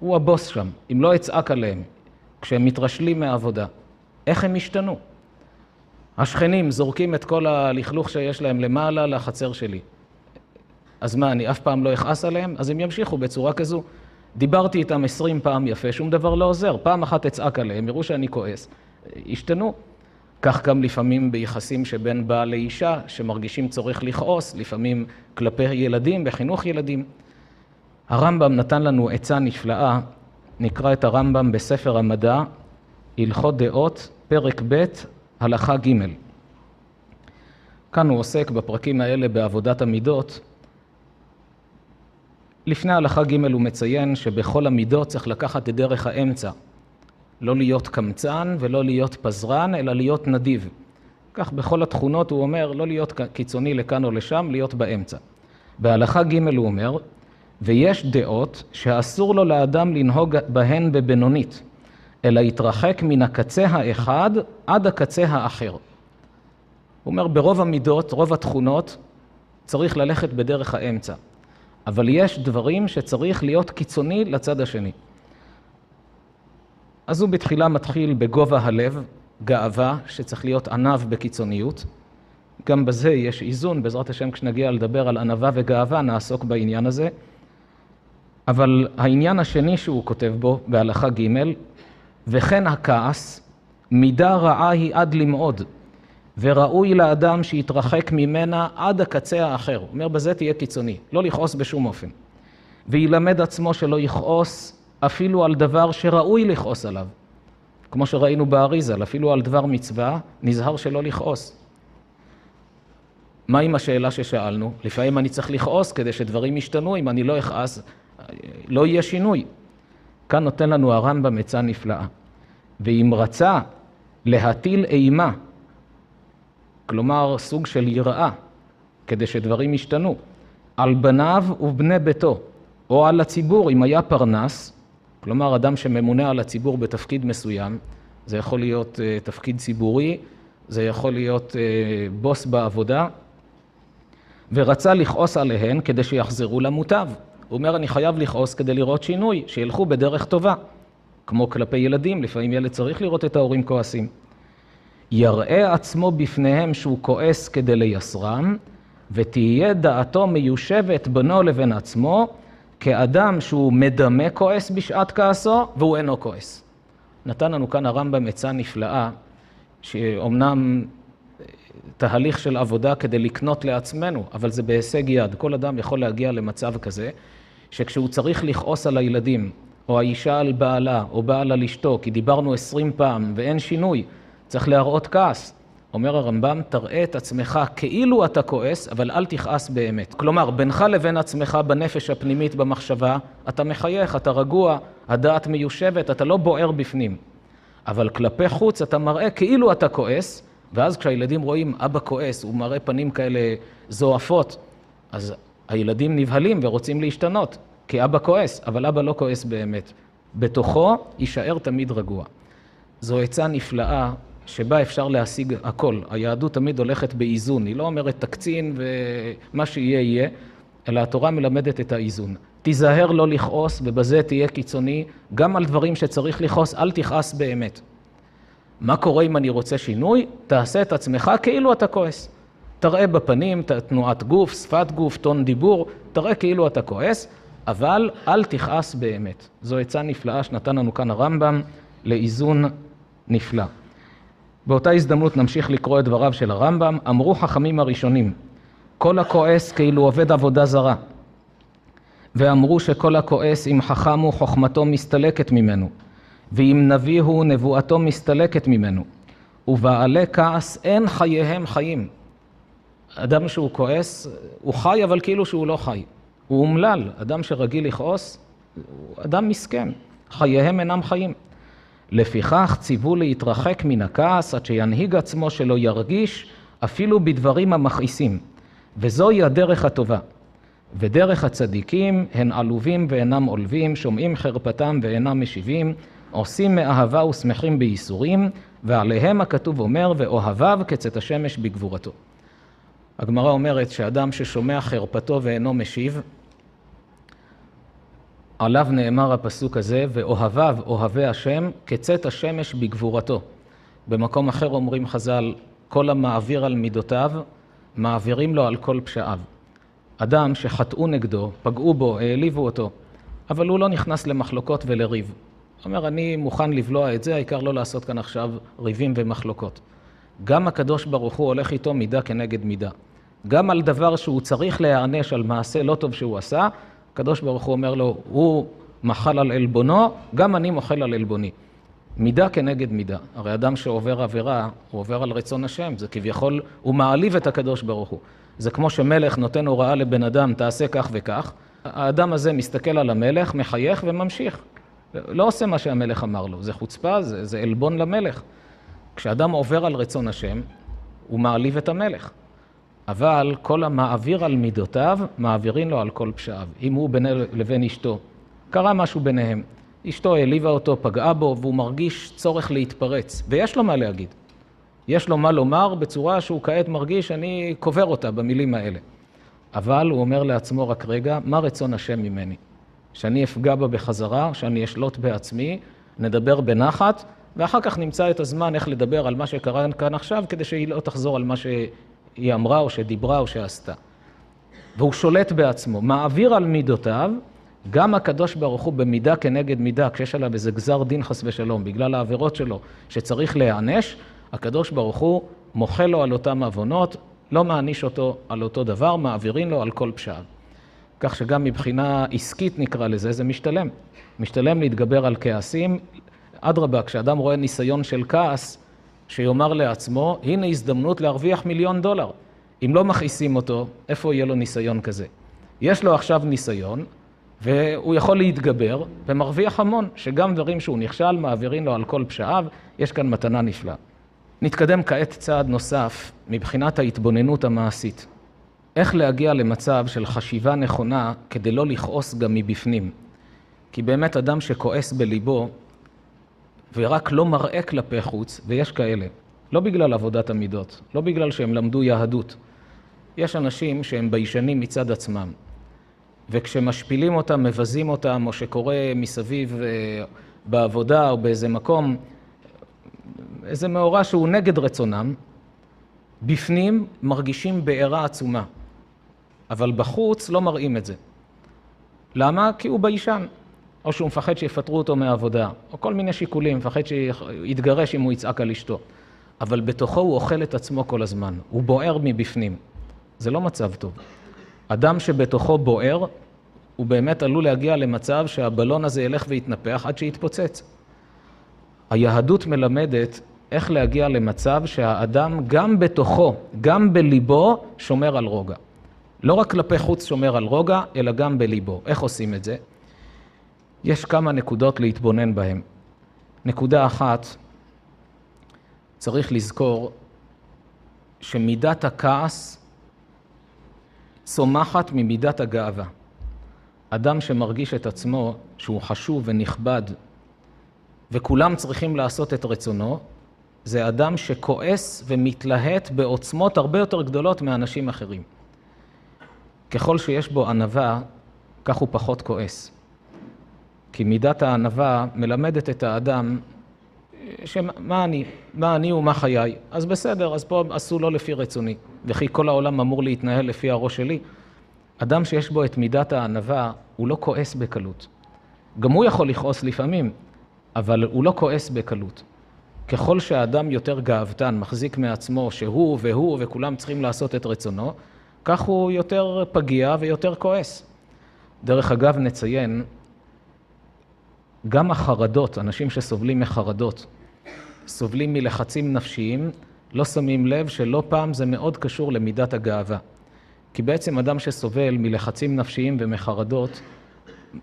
הוא הבוס שם, אם לא אצעק עליהם כשהם מתרשלים מהעבודה, איך הם ישתנו? השכנים זורקים את כל הלכלוך שיש להם למעלה לחצר שלי. אז מה, אני אף פעם לא אכעס עליהם? אז הם ימשיכו בצורה כזו. דיברתי איתם עשרים פעם יפה, שום דבר לא עוזר. פעם אחת אצעק עליהם, יראו שאני כועס, ישתנו. כך גם לפעמים ביחסים שבין בעל לאישה, שמרגישים צורך לכעוס, לפעמים כלפי ילדים, בחינוך ילדים. הרמב"ם נתן לנו עצה נפלאה, נקרא את הרמב"ם בספר המדע, הלכות דעות, פרק ב', הלכה ג'. כאן הוא עוסק בפרקים האלה בעבודת המידות. לפני הלכה ג' הוא מציין שבכל המידות צריך לקחת את דרך האמצע. לא להיות קמצן ולא להיות פזרן, אלא להיות נדיב. כך בכל התכונות הוא אומר, לא להיות קיצוני לכאן או לשם, להיות באמצע. בהלכה ג' הוא אומר, ויש דעות שאסור לו לאדם לנהוג בהן בבינונית, אלא יתרחק מן הקצה האחד עד הקצה האחר. הוא אומר, ברוב המידות, רוב התכונות, צריך ללכת בדרך האמצע. אבל יש דברים שצריך להיות קיצוני לצד השני. אז הוא בתחילה מתחיל בגובה הלב, גאווה, שצריך להיות ענב בקיצוניות. גם בזה יש איזון, בעזרת השם כשנגיע לדבר על ענווה וגאווה נעסוק בעניין הזה. אבל העניין השני שהוא כותב בו, בהלכה ג', וכן הכעס, מידה רעה היא עד למאוד, וראוי לאדם שיתרחק ממנה עד הקצה האחר. הוא אומר, בזה תהיה קיצוני, לא לכעוס בשום אופן. וילמד עצמו שלא יכעוס אפילו על דבר שראוי לכעוס עליו. כמו שראינו באריזל, אפילו על דבר מצווה, נזהר שלא לכעוס. מה עם השאלה ששאלנו? לפעמים אני צריך לכעוס כדי שדברים ישתנו, אם אני לא אכעס, לא יהיה שינוי. כאן נותן לנו הרמב"ם עצה נפלאה. ואם רצה להטיל אימה, כלומר סוג של יראה, כדי שדברים ישתנו, על בניו ובני ביתו, או על הציבור, אם היה פרנס, כלומר, אדם שממונה על הציבור בתפקיד מסוים, זה יכול להיות uh, תפקיד ציבורי, זה יכול להיות uh, בוס בעבודה, ורצה לכעוס עליהן כדי שיחזרו למוטב. הוא אומר, אני חייב לכעוס כדי לראות שינוי, שילכו בדרך טובה. כמו כלפי ילדים, לפעמים ילד צריך לראות את ההורים כועסים. יראה עצמו בפניהם שהוא כועס כדי לייסרם, ותהיה דעתו מיושבת בינו לבין עצמו, כאדם שהוא מדמה כועס בשעת כעסו, והוא אינו כועס. נתן לנו כאן הרמב"ם עצה נפלאה, שאומנם תהליך של עבודה כדי לקנות לעצמנו, אבל זה בהישג יד. כל אדם יכול להגיע למצב כזה, שכשהוא צריך לכעוס על הילדים, או האישה על בעלה, או בעל על אשתו, כי דיברנו עשרים פעם ואין שינוי, צריך להראות כעס. אומר הרמב"ם, תראה את עצמך כאילו אתה כועס, אבל אל תכעס באמת. כלומר, בינך לבין עצמך בנפש הפנימית במחשבה, אתה מחייך, אתה רגוע, הדעת מיושבת, אתה לא בוער בפנים. אבל כלפי חוץ אתה מראה כאילו אתה כועס, ואז כשהילדים רואים אבא כועס, הוא מראה פנים כאלה זועפות, אז הילדים נבהלים ורוצים להשתנות, כי אבא כועס, אבל אבא לא כועס באמת. בתוכו יישאר תמיד רגוע. זו עצה נפלאה שבה אפשר להשיג הכל. היהדות תמיד הולכת באיזון, היא לא אומרת תקצין ומה שיהיה יהיה, אלא התורה מלמדת את האיזון. תיזהר לא לכעוס ובזה תהיה קיצוני, גם על דברים שצריך לכעוס, אל תכעס באמת. מה קורה אם אני רוצה שינוי? תעשה את עצמך כאילו אתה כועס. תראה בפנים, תנועת גוף, שפת גוף, טון דיבור, תראה כאילו אתה כועס, אבל אל תכעס באמת. זו עצה נפלאה שנתן לנו כאן הרמב"ם לאיזון נפלא. באותה הזדמנות נמשיך לקרוא את דבריו של הרמב"ם. אמרו חכמים הראשונים, כל הכועס כאילו עובד עבודה זרה. ואמרו שכל הכועס אם חכם הוא חוכמתו מסתלקת ממנו, ואם נביא הוא נבואתו מסתלקת ממנו, ובעלי כעס אין חייהם חיים. אדם שהוא כועס, הוא חי אבל כאילו שהוא לא חי. הוא אומלל, אדם שרגיל לכעוס, הוא אדם מסכן, חייהם אינם חיים. לפיכך ציוו להתרחק מן הכעס עד שינהיג עצמו שלא ירגיש אפילו בדברים המכעיסים, וזוהי הדרך הטובה. ודרך הצדיקים הן עלובים ואינם עולבים, שומעים חרפתם ואינם משיבים, עושים מאהבה ושמחים בייסורים, ועליהם הכתוב אומר, ואוהביו כצאת השמש בגבורתו. הגמרא אומרת שאדם ששומע חרפתו ואינו משיב, עליו נאמר הפסוק הזה, ואוהביו אוהבי השם כצאת השמש בגבורתו. במקום אחר אומרים חז"ל, כל המעביר על מידותיו, מעבירים לו על כל פשעיו. אדם שחטאו נגדו, פגעו בו, העליבו אותו, אבל הוא לא נכנס למחלוקות ולריב. הוא אומר, אני מוכן לבלוע את זה, העיקר לא לעשות כאן עכשיו ריבים ומחלוקות. גם הקדוש ברוך הוא הולך איתו מידה כנגד מידה. גם על דבר שהוא צריך להיענש על מעשה לא טוב שהוא עשה, הקדוש ברוך הוא אומר לו, הוא מחל על עלבונו, גם אני מוחל על עלבוני. מידה כנגד מידה. הרי אדם שעובר עבירה, הוא עובר על רצון השם, זה כביכול, הוא מעליב את הקדוש ברוך הוא. זה כמו שמלך נותן הוראה לבן אדם, תעשה כך וכך, האדם הזה מסתכל על המלך, מחייך וממשיך. לא עושה מה שהמלך אמר לו, זה חוצפה, זה, זה עלבון למלך. כשאדם עובר על רצון השם, הוא מעליב את המלך. אבל כל המעביר על מידותיו, מעבירים לו על כל פשעיו. אם הוא בינו לבין אשתו, קרה משהו ביניהם. אשתו העליבה אותו, פגעה בו, והוא מרגיש צורך להתפרץ. ויש לו מה להגיד. יש לו מה לומר בצורה שהוא כעת מרגיש, אני קובר אותה במילים האלה. אבל הוא אומר לעצמו רק רגע, מה רצון השם ממני? שאני אפגע בה בחזרה, שאני אשלוט בעצמי, נדבר בנחת, ואחר כך נמצא את הזמן איך לדבר על מה שקרה כאן עכשיו, כדי שהיא לא תחזור על מה שהיא אמרה או שדיברה או שעשתה. והוא שולט בעצמו, מעביר על מידותיו, גם הקדוש ברוך הוא במידה כנגד מידה, כשיש עליו איזה גזר דין חס ושלום, בגלל העבירות שלו, שצריך להיענש, הקדוש ברוך הוא מוחל לו על אותם עוונות, לא מעניש אותו על אותו דבר, מעבירים לו על כל פשעיו. כך שגם מבחינה עסקית נקרא לזה, זה משתלם. משתלם להתגבר על כעסים. אדרבה, כשאדם רואה ניסיון של כעס, שיאמר לעצמו, הנה הזדמנות להרוויח מיליון דולר. אם לא מכעיסים אותו, איפה יהיה לו ניסיון כזה? יש לו עכשיו ניסיון, והוא יכול להתגבר, ומרוויח המון, שגם דברים שהוא נכשל, מעבירים לו על כל פשעיו, יש כאן מתנה נפלאה. נתקדם כעת צעד נוסף מבחינת ההתבוננות המעשית. איך להגיע למצב של חשיבה נכונה כדי לא לכעוס גם מבפנים. כי באמת אדם שכועס בליבו ורק לא מראה כלפי חוץ, ויש כאלה, לא בגלל עבודת המידות, לא בגלל שהם למדו יהדות. יש אנשים שהם ביישנים מצד עצמם, וכשמשפילים אותם, מבזים אותם, או שקורה מסביב אה, בעבודה או באיזה מקום, איזה מאורע שהוא נגד רצונם, בפנים מרגישים בעירה עצומה, אבל בחוץ לא מראים את זה. למה? כי הוא ביישן, או שהוא מפחד שיפטרו אותו מהעבודה, או כל מיני שיקולים, מפחד שיתגרש אם הוא יצעק על אשתו. אבל בתוכו הוא אוכל את עצמו כל הזמן, הוא בוער מבפנים. זה לא מצב טוב. אדם שבתוכו בוער, הוא באמת עלול להגיע למצב שהבלון הזה ילך ויתנפח עד שיתפוצץ. היהדות מלמדת איך להגיע למצב שהאדם גם בתוכו, גם בליבו, שומר על רוגע. לא רק כלפי חוץ שומר על רוגע, אלא גם בליבו. איך עושים את זה? יש כמה נקודות להתבונן בהן. נקודה אחת, צריך לזכור שמידת הכעס צומחת ממידת הגאווה. אדם שמרגיש את עצמו שהוא חשוב ונכבד וכולם צריכים לעשות את רצונו, זה אדם שכועס ומתלהט בעוצמות הרבה יותר גדולות מאנשים אחרים. ככל שיש בו ענווה, כך הוא פחות כועס. כי מידת הענווה מלמדת את האדם שמה אני, מה אני ומה חיי. אז בסדר, אז פה עשו לא לפי רצוני, וכי כל העולם אמור להתנהל לפי הראש שלי. אדם שיש בו את מידת הענווה, הוא לא כועס בקלות. גם הוא יכול לכעוס לפעמים, אבל הוא לא כועס בקלות. ככל שהאדם יותר גאוותן, מחזיק מעצמו שהוא והוא וכולם צריכים לעשות את רצונו, כך הוא יותר פגיע ויותר כועס. דרך אגב, נציין, גם החרדות, אנשים שסובלים מחרדות, סובלים מלחצים נפשיים, לא שמים לב שלא פעם זה מאוד קשור למידת הגאווה. כי בעצם אדם שסובל מלחצים נפשיים ומחרדות,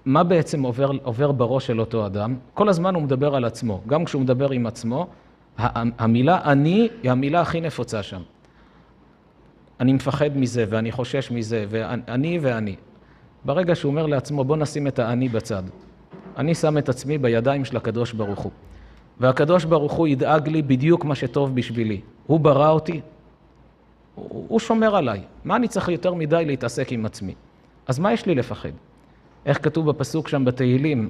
מה בעצם עובר, עובר בראש של אותו אדם? כל הזמן הוא מדבר על עצמו. גם כשהוא מדבר עם עצמו, המילה אני היא המילה הכי נפוצה שם. אני מפחד מזה ואני חושש מזה, ואני ואני. ברגע שהוא אומר לעצמו, בוא נשים את האני בצד. אני שם את עצמי בידיים של הקדוש ברוך הוא. והקדוש ברוך הוא ידאג לי בדיוק מה שטוב בשבילי. הוא ברא אותי, הוא שומר עליי. מה אני צריך יותר מדי להתעסק עם עצמי? אז מה יש לי לפחד? איך כתוב בפסוק שם בתהילים,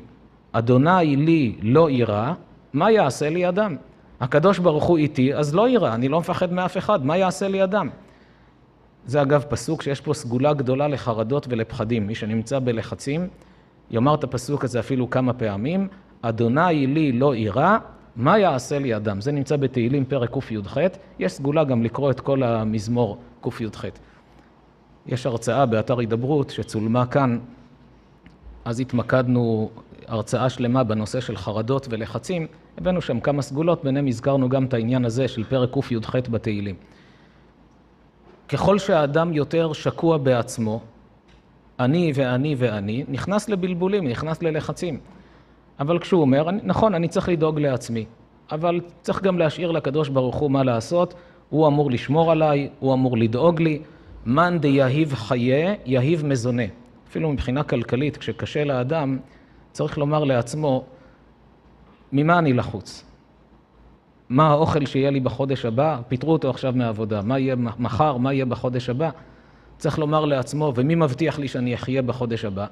אדוני לי לא יירא, מה יעשה לי אדם? הקדוש ברוך הוא איתי, אז לא יירא, אני לא מפחד מאף אחד, מה יעשה לי אדם? זה אגב פסוק שיש פה סגולה גדולה לחרדות ולפחדים. מי שנמצא בלחצים, יאמר את הפסוק הזה אפילו כמה פעמים, אדוני לי לא יירא, מה יעשה לי אדם? זה נמצא בתהילים פרק קי"ח, יש סגולה גם לקרוא את כל המזמור קי"ח. יש הרצאה באתר הידברות שצולמה כאן, אז התמקדנו הרצאה שלמה בנושא של חרדות ולחצים, הבאנו שם כמה סגולות, ביניהם הזכרנו גם את העניין הזה של פרק קי"ח בתהילים. ככל שהאדם יותר שקוע בעצמו, אני ואני ואני, נכנס לבלבולים, נכנס ללחצים. אבל כשהוא אומר, נכון, אני צריך לדאוג לעצמי, אבל צריך גם להשאיר לקדוש ברוך הוא מה לעשות, הוא אמור לשמור עליי, הוא אמור לדאוג לי. מאן דיהיב חיה, יהיב מזונה. אפילו מבחינה כלכלית, כשקשה לאדם, צריך לומר לעצמו, ממה אני לחוץ? מה האוכל שיהיה לי בחודש הבא? פיטרו אותו עכשיו מהעבודה. מה יהיה מחר? מה יהיה בחודש הבא? צריך לומר לעצמו, ומי מבטיח לי שאני אחיה בחודש הבא?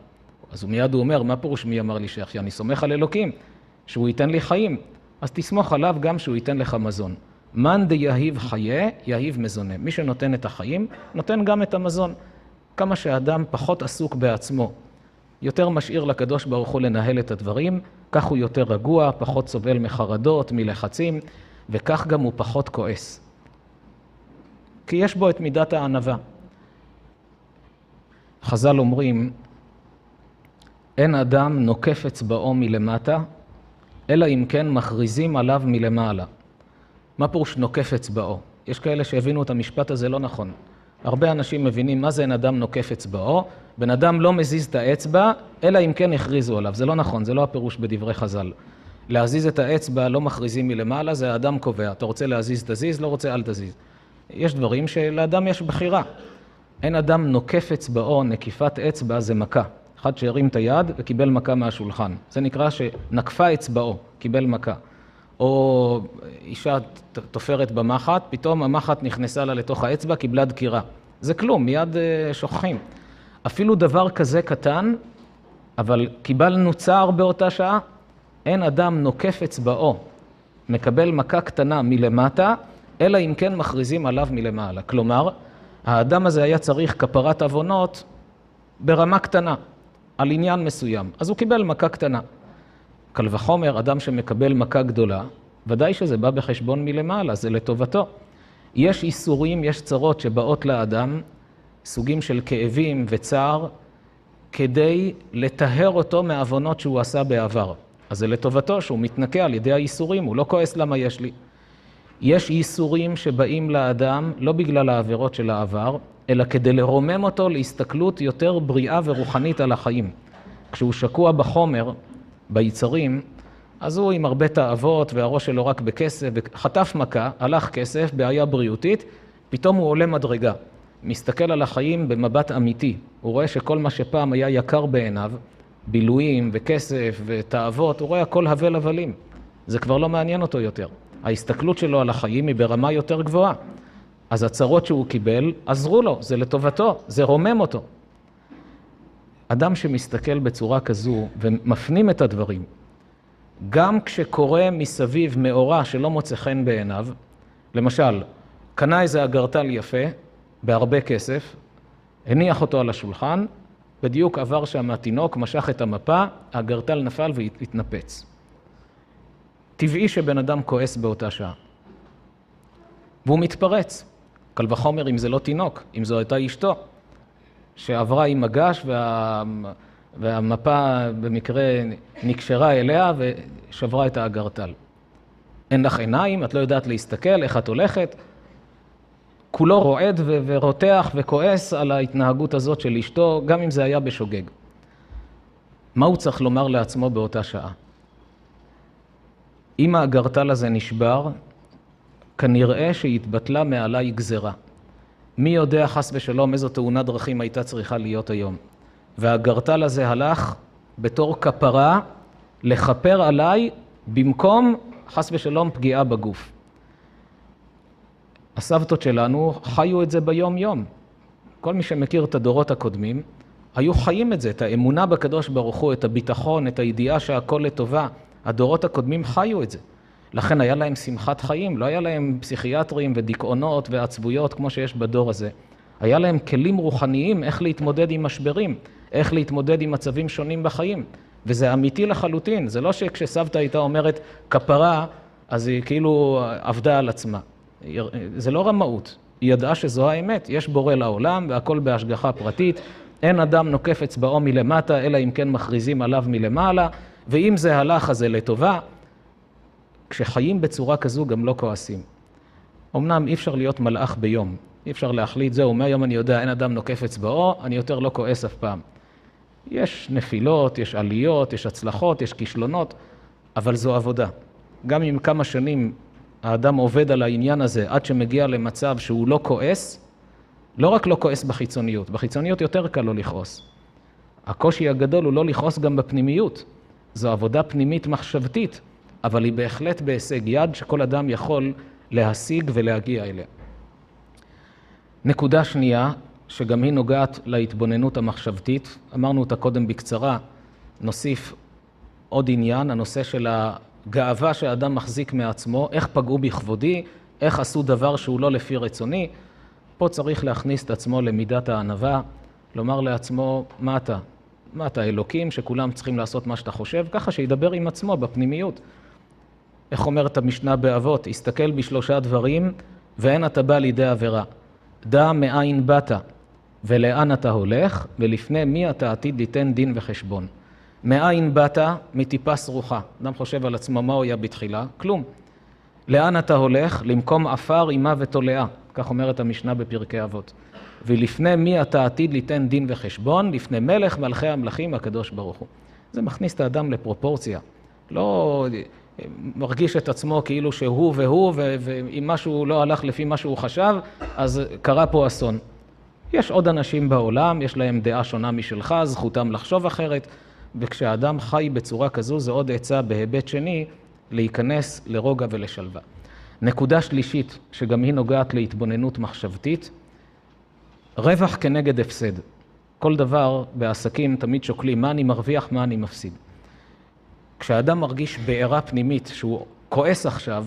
אז הוא מיד הוא אומר, מה פירוש מי אמר לי שאחיה? אני סומך על אלוקים, שהוא ייתן לי חיים. אז תסמוך עליו גם שהוא ייתן לך מזון. מאן דיהיב חיה, יהיב מזונה. מי שנותן את החיים, נותן גם את המזון. כמה שאדם פחות עסוק בעצמו, יותר משאיר לקדוש ברוך הוא לנהל את הדברים, כך הוא יותר רגוע, פחות סובל מחרדות, מלחצים, וכך גם הוא פחות כועס. כי יש בו את מידת הענווה. חז"ל אומרים, אין אדם נוקף אצבעו מלמטה, אלא אם כן מכריזים עליו מלמעלה. מה פירוש נוקף אצבעו? יש כאלה שהבינו את המשפט הזה לא נכון. הרבה אנשים מבינים מה זה אין אדם נוקף אצבעו. בן אדם לא מזיז את האצבע, אלא אם כן הכריזו עליו. זה לא נכון, זה לא הפירוש בדברי חז"ל. להזיז את האצבע לא מכריזים מלמעלה, זה האדם קובע. אתה רוצה להזיז, תזיז, לא רוצה, אל תזיז. יש דברים שלאדם יש בחירה. אין אדם נוקף אצבעו, נקיפת אצבע זה מכה. אחד שהרים את היד וקיבל מכה מהשולחן. זה נקרא שנקפה אצבעו, קיבל מכה. או אישה תופרת במחט, פתאום המחט נכנסה לה לתוך האצבע, קיבלה דקירה. זה כלום, מיד אה, שוכחים. אפילו דבר כזה קטן, אבל קיבלנו צער באותה שעה, אין אדם נוקף אצבעו, מקבל מכה קטנה מלמטה, אלא אם כן מכריזים עליו מלמעלה. כלומר, האדם הזה היה צריך כפרת עוונות ברמה קטנה, על עניין מסוים. אז הוא קיבל מכה קטנה. קל וחומר, אדם שמקבל מכה גדולה, ודאי שזה בא בחשבון מלמעלה, זה לטובתו. יש איסורים, יש צרות שבאות לאדם, סוגים של כאבים וצער, כדי לטהר אותו מעוונות שהוא עשה בעבר. אז זה לטובתו שהוא מתנקה על ידי האיסורים, הוא לא כועס למה יש לי. יש איסורים שבאים לאדם לא בגלל העבירות של העבר, אלא כדי לרומם אותו להסתכלות יותר בריאה ורוחנית על החיים. כשהוא שקוע בחומר, ביצרים, אז הוא עם הרבה תאוות והראש שלו רק בכסף, וחטף מכה, הלך כסף, בעיה בריאותית, פתאום הוא עולה מדרגה. מסתכל על החיים במבט אמיתי. הוא רואה שכל מה שפעם היה יקר בעיניו, בילויים וכסף ותאוות, הוא רואה הכל הבל הבלים. זה כבר לא מעניין אותו יותר. ההסתכלות שלו על החיים היא ברמה יותר גבוהה. אז הצרות שהוא קיבל, עזרו לו, זה לטובתו, זה רומם אותו. אדם שמסתכל בצורה כזו ומפנים את הדברים, גם כשקורה מסביב מאורע שלא מוצא חן בעיניו, למשל, קנה איזה אגרטל יפה, בהרבה כסף, הניח אותו על השולחן, בדיוק עבר שם התינוק, משך את המפה, האגרטל נפל והתנפץ. טבעי שבן אדם כועס באותה שעה. והוא מתפרץ. קל וחומר אם זה לא תינוק, אם זו הייתה אשתו, שעברה עם מגש וה... והמפה במקרה נקשרה אליה ושברה את האגרטל. אין לך עיניים, את לא יודעת להסתכל, איך את הולכת. כולו רועד ו- ורותח וכועס על ההתנהגות הזאת של אשתו, גם אם זה היה בשוגג. מה הוא צריך לומר לעצמו באותה שעה? אם האגרטל הזה נשבר, כנראה שהתבטלה מעליי גזרה. מי יודע חס ושלום איזו תאונת דרכים הייתה צריכה להיות היום. והאגרטל הזה הלך בתור כפרה לכפר עליי במקום חס ושלום פגיעה בגוף. הסבתות שלנו חיו את זה ביום-יום. כל מי שמכיר את הדורות הקודמים, היו חיים את זה, את האמונה בקדוש ברוך הוא, את הביטחון, את הידיעה שהכל לטובה. הדורות הקודמים חיו את זה. לכן היה להם שמחת חיים, לא היה להם פסיכיאטרים ודיכאונות ועצבויות כמו שיש בדור הזה. היה להם כלים רוחניים איך להתמודד עם משברים, איך להתמודד עם מצבים שונים בחיים. וזה אמיתי לחלוטין, זה לא שכשסבתא הייתה אומרת כפרה, אז היא כאילו עבדה על עצמה. זה לא רמאות, היא ידעה שזו האמת, יש בורא לעולם והכל בהשגחה פרטית, אין אדם נוקף אצבעו מלמטה, אלא אם כן מכריזים עליו מלמעלה, ואם זה הלך אז זה לטובה. כשחיים בצורה כזו גם לא כועסים. אמנם אי אפשר להיות מלאך ביום, אי אפשר להחליט, זהו, מהיום אני יודע, אין אדם נוקף אצבעו, אני יותר לא כועס אף פעם. יש נפילות, יש עליות, יש הצלחות, יש כישלונות, אבל זו עבודה. גם אם כמה שנים האדם עובד על העניין הזה עד שמגיע למצב שהוא לא כועס, לא רק לא כועס בחיצוניות, בחיצוניות יותר קל לו לכעוס. הקושי הגדול הוא לא לכעוס גם בפנימיות. זו עבודה פנימית מחשבתית, אבל היא בהחלט בהישג יד שכל אדם יכול להשיג ולהגיע אליה. נקודה שנייה, שגם היא נוגעת להתבוננות המחשבתית, אמרנו אותה קודם בקצרה, נוסיף עוד עניין, הנושא של הגאווה שהאדם מחזיק מעצמו, איך פגעו בכבודי, איך עשו דבר שהוא לא לפי רצוני. פה צריך להכניס את עצמו למידת הענווה, לומר לעצמו, מה אתה? מה אתה אלוקים שכולם צריכים לעשות מה שאתה חושב? ככה שידבר עם עצמו בפנימיות. איך אומרת המשנה באבות? הסתכל בשלושה דברים ואין אתה בא לידי עבירה. דע מאין באת ולאן אתה הולך, ולפני מי אתה עתיד ליתן דין וחשבון. מאין באת? מטיפה סרוחה. אדם חושב על עצמו מה הוא היה בתחילה? כלום. לאן אתה הולך? למקום עפר, אימה ותולעה. כך אומרת המשנה בפרקי אבות. ולפני מי אתה עתיד ליתן דין וחשבון? לפני מלך מלכי המלכים הקדוש ברוך הוא. זה מכניס את האדם לפרופורציה. לא מרגיש את עצמו כאילו שהוא והוא, ואם משהו לא הלך לפי מה שהוא חשב, אז קרה פה אסון. יש עוד אנשים בעולם, יש להם דעה שונה משלך, זכותם לחשוב אחרת, וכשאדם חי בצורה כזו, זה עוד עצה בהיבט שני, להיכנס לרוגע ולשלווה. נקודה שלישית, שגם היא נוגעת להתבוננות מחשבתית, רווח כנגד הפסד. כל דבר בעסקים תמיד שוקלים מה אני מרוויח, מה אני מפסיד. כשאדם מרגיש בעירה פנימית שהוא כועס עכשיו,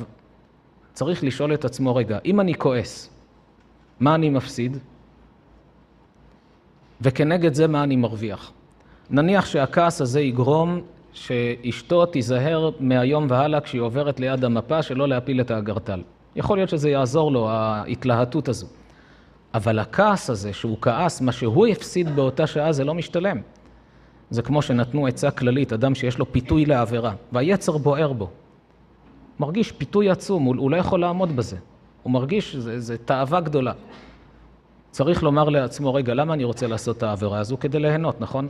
צריך לשאול את עצמו, רגע, אם אני כועס, מה אני מפסיד? וכנגד זה מה אני מרוויח. נניח שהכעס הזה יגרום שאשתו תיזהר מהיום והלאה כשהיא עוברת ליד המפה שלא להפיל את האגרטל. יכול להיות שזה יעזור לו, ההתלהטות הזו. אבל הכעס הזה, שהוא כעס, מה שהוא הפסיד באותה שעה זה לא משתלם. זה כמו שנתנו עצה כללית, אדם שיש לו פיתוי לעבירה, והיצר בוער בו. מרגיש פיתוי עצום, הוא, הוא לא יכול לעמוד בזה. הוא מרגיש, זה תאווה גדולה. צריך לומר לעצמו, רגע, למה אני רוצה לעשות את העבירה הזו? כדי ליהנות, נכון?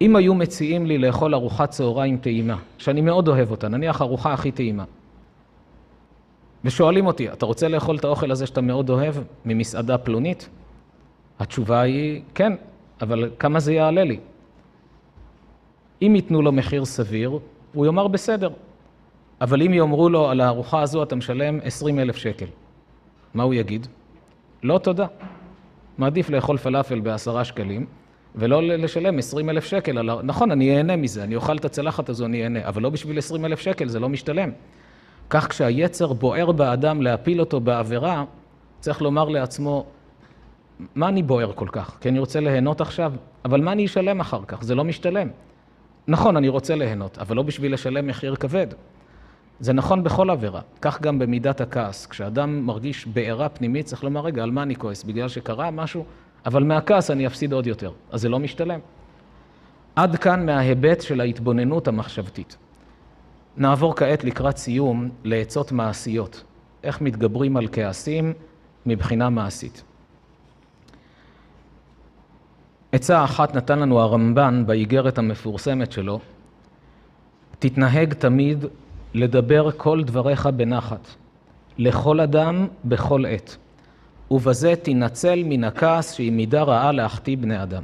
אם היו מציעים לי לאכול ארוחת צהריים טעימה, שאני מאוד אוהב אותה, נניח ארוחה הכי טעימה, ושואלים אותי, אתה רוצה לאכול את האוכל הזה שאתה מאוד אוהב ממסעדה פלונית? התשובה היא, כן, אבל כמה זה יעלה לי? אם ייתנו לו מחיר סביר, הוא יאמר בסדר. אבל אם יאמרו לו, על הארוחה הזו אתה משלם 20 אלף שקל, מה הוא יגיד? לא תודה. מעדיף לאכול פלאפל בעשרה שקלים, ולא לשלם 20 אלף שקל. נכון, אני אהנה מזה, אני אוכל את הצלחת הזו, אני אהנה, אבל לא בשביל 20 אלף שקל, זה לא משתלם. כך כשהיצר בוער באדם להפיל אותו בעבירה, צריך לומר לעצמו, מה אני בוער כל כך? כי אני רוצה ליהנות עכשיו, אבל מה אני אשלם אחר כך? זה לא משתלם. נכון, אני רוצה ליהנות, אבל לא בשביל לשלם מחיר כבד. זה נכון בכל עבירה, כך גם במידת הכעס. כשאדם מרגיש בעירה פנימית, צריך לומר, רגע, על מה אני כועס? בגלל שקרה משהו? אבל מהכעס אני אפסיד עוד יותר, אז זה לא משתלם. עד כאן מההיבט של ההתבוננות המחשבתית. נעבור כעת לקראת סיום לעצות מעשיות. איך מתגברים על כעסים מבחינה מעשית. עצה אחת נתן לנו הרמב"ן באיגרת המפורסמת שלו, תתנהג תמיד לדבר כל דבריך בנחת, לכל אדם בכל עת, ובזה תנצל מן הכעס שהיא מידה רעה להחטיא בני אדם.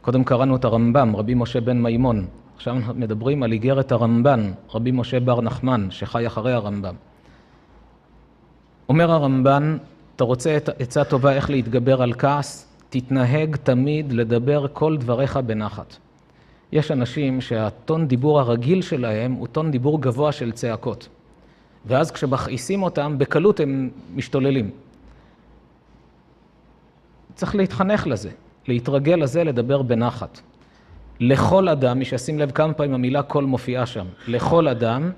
קודם קראנו את הרמב"ם, רבי משה בן מימון, עכשיו אנחנו מדברים על איגרת הרמב"ן, רבי משה בר נחמן, שחי אחרי הרמב"ם. אומר הרמב"ן, אתה רוצה עצה טובה איך להתגבר על כעס? תתנהג תמיד לדבר כל דבריך בנחת. יש אנשים שהטון דיבור הרגיל שלהם הוא טון דיבור גבוה של צעקות. ואז כשמכעיסים אותם, בקלות הם משתוללים. צריך להתחנך לזה, להתרגל לזה, לדבר בנחת. לכל אדם, מי שישים לב כמה פעמים המילה כל מופיעה שם, לכל אדם,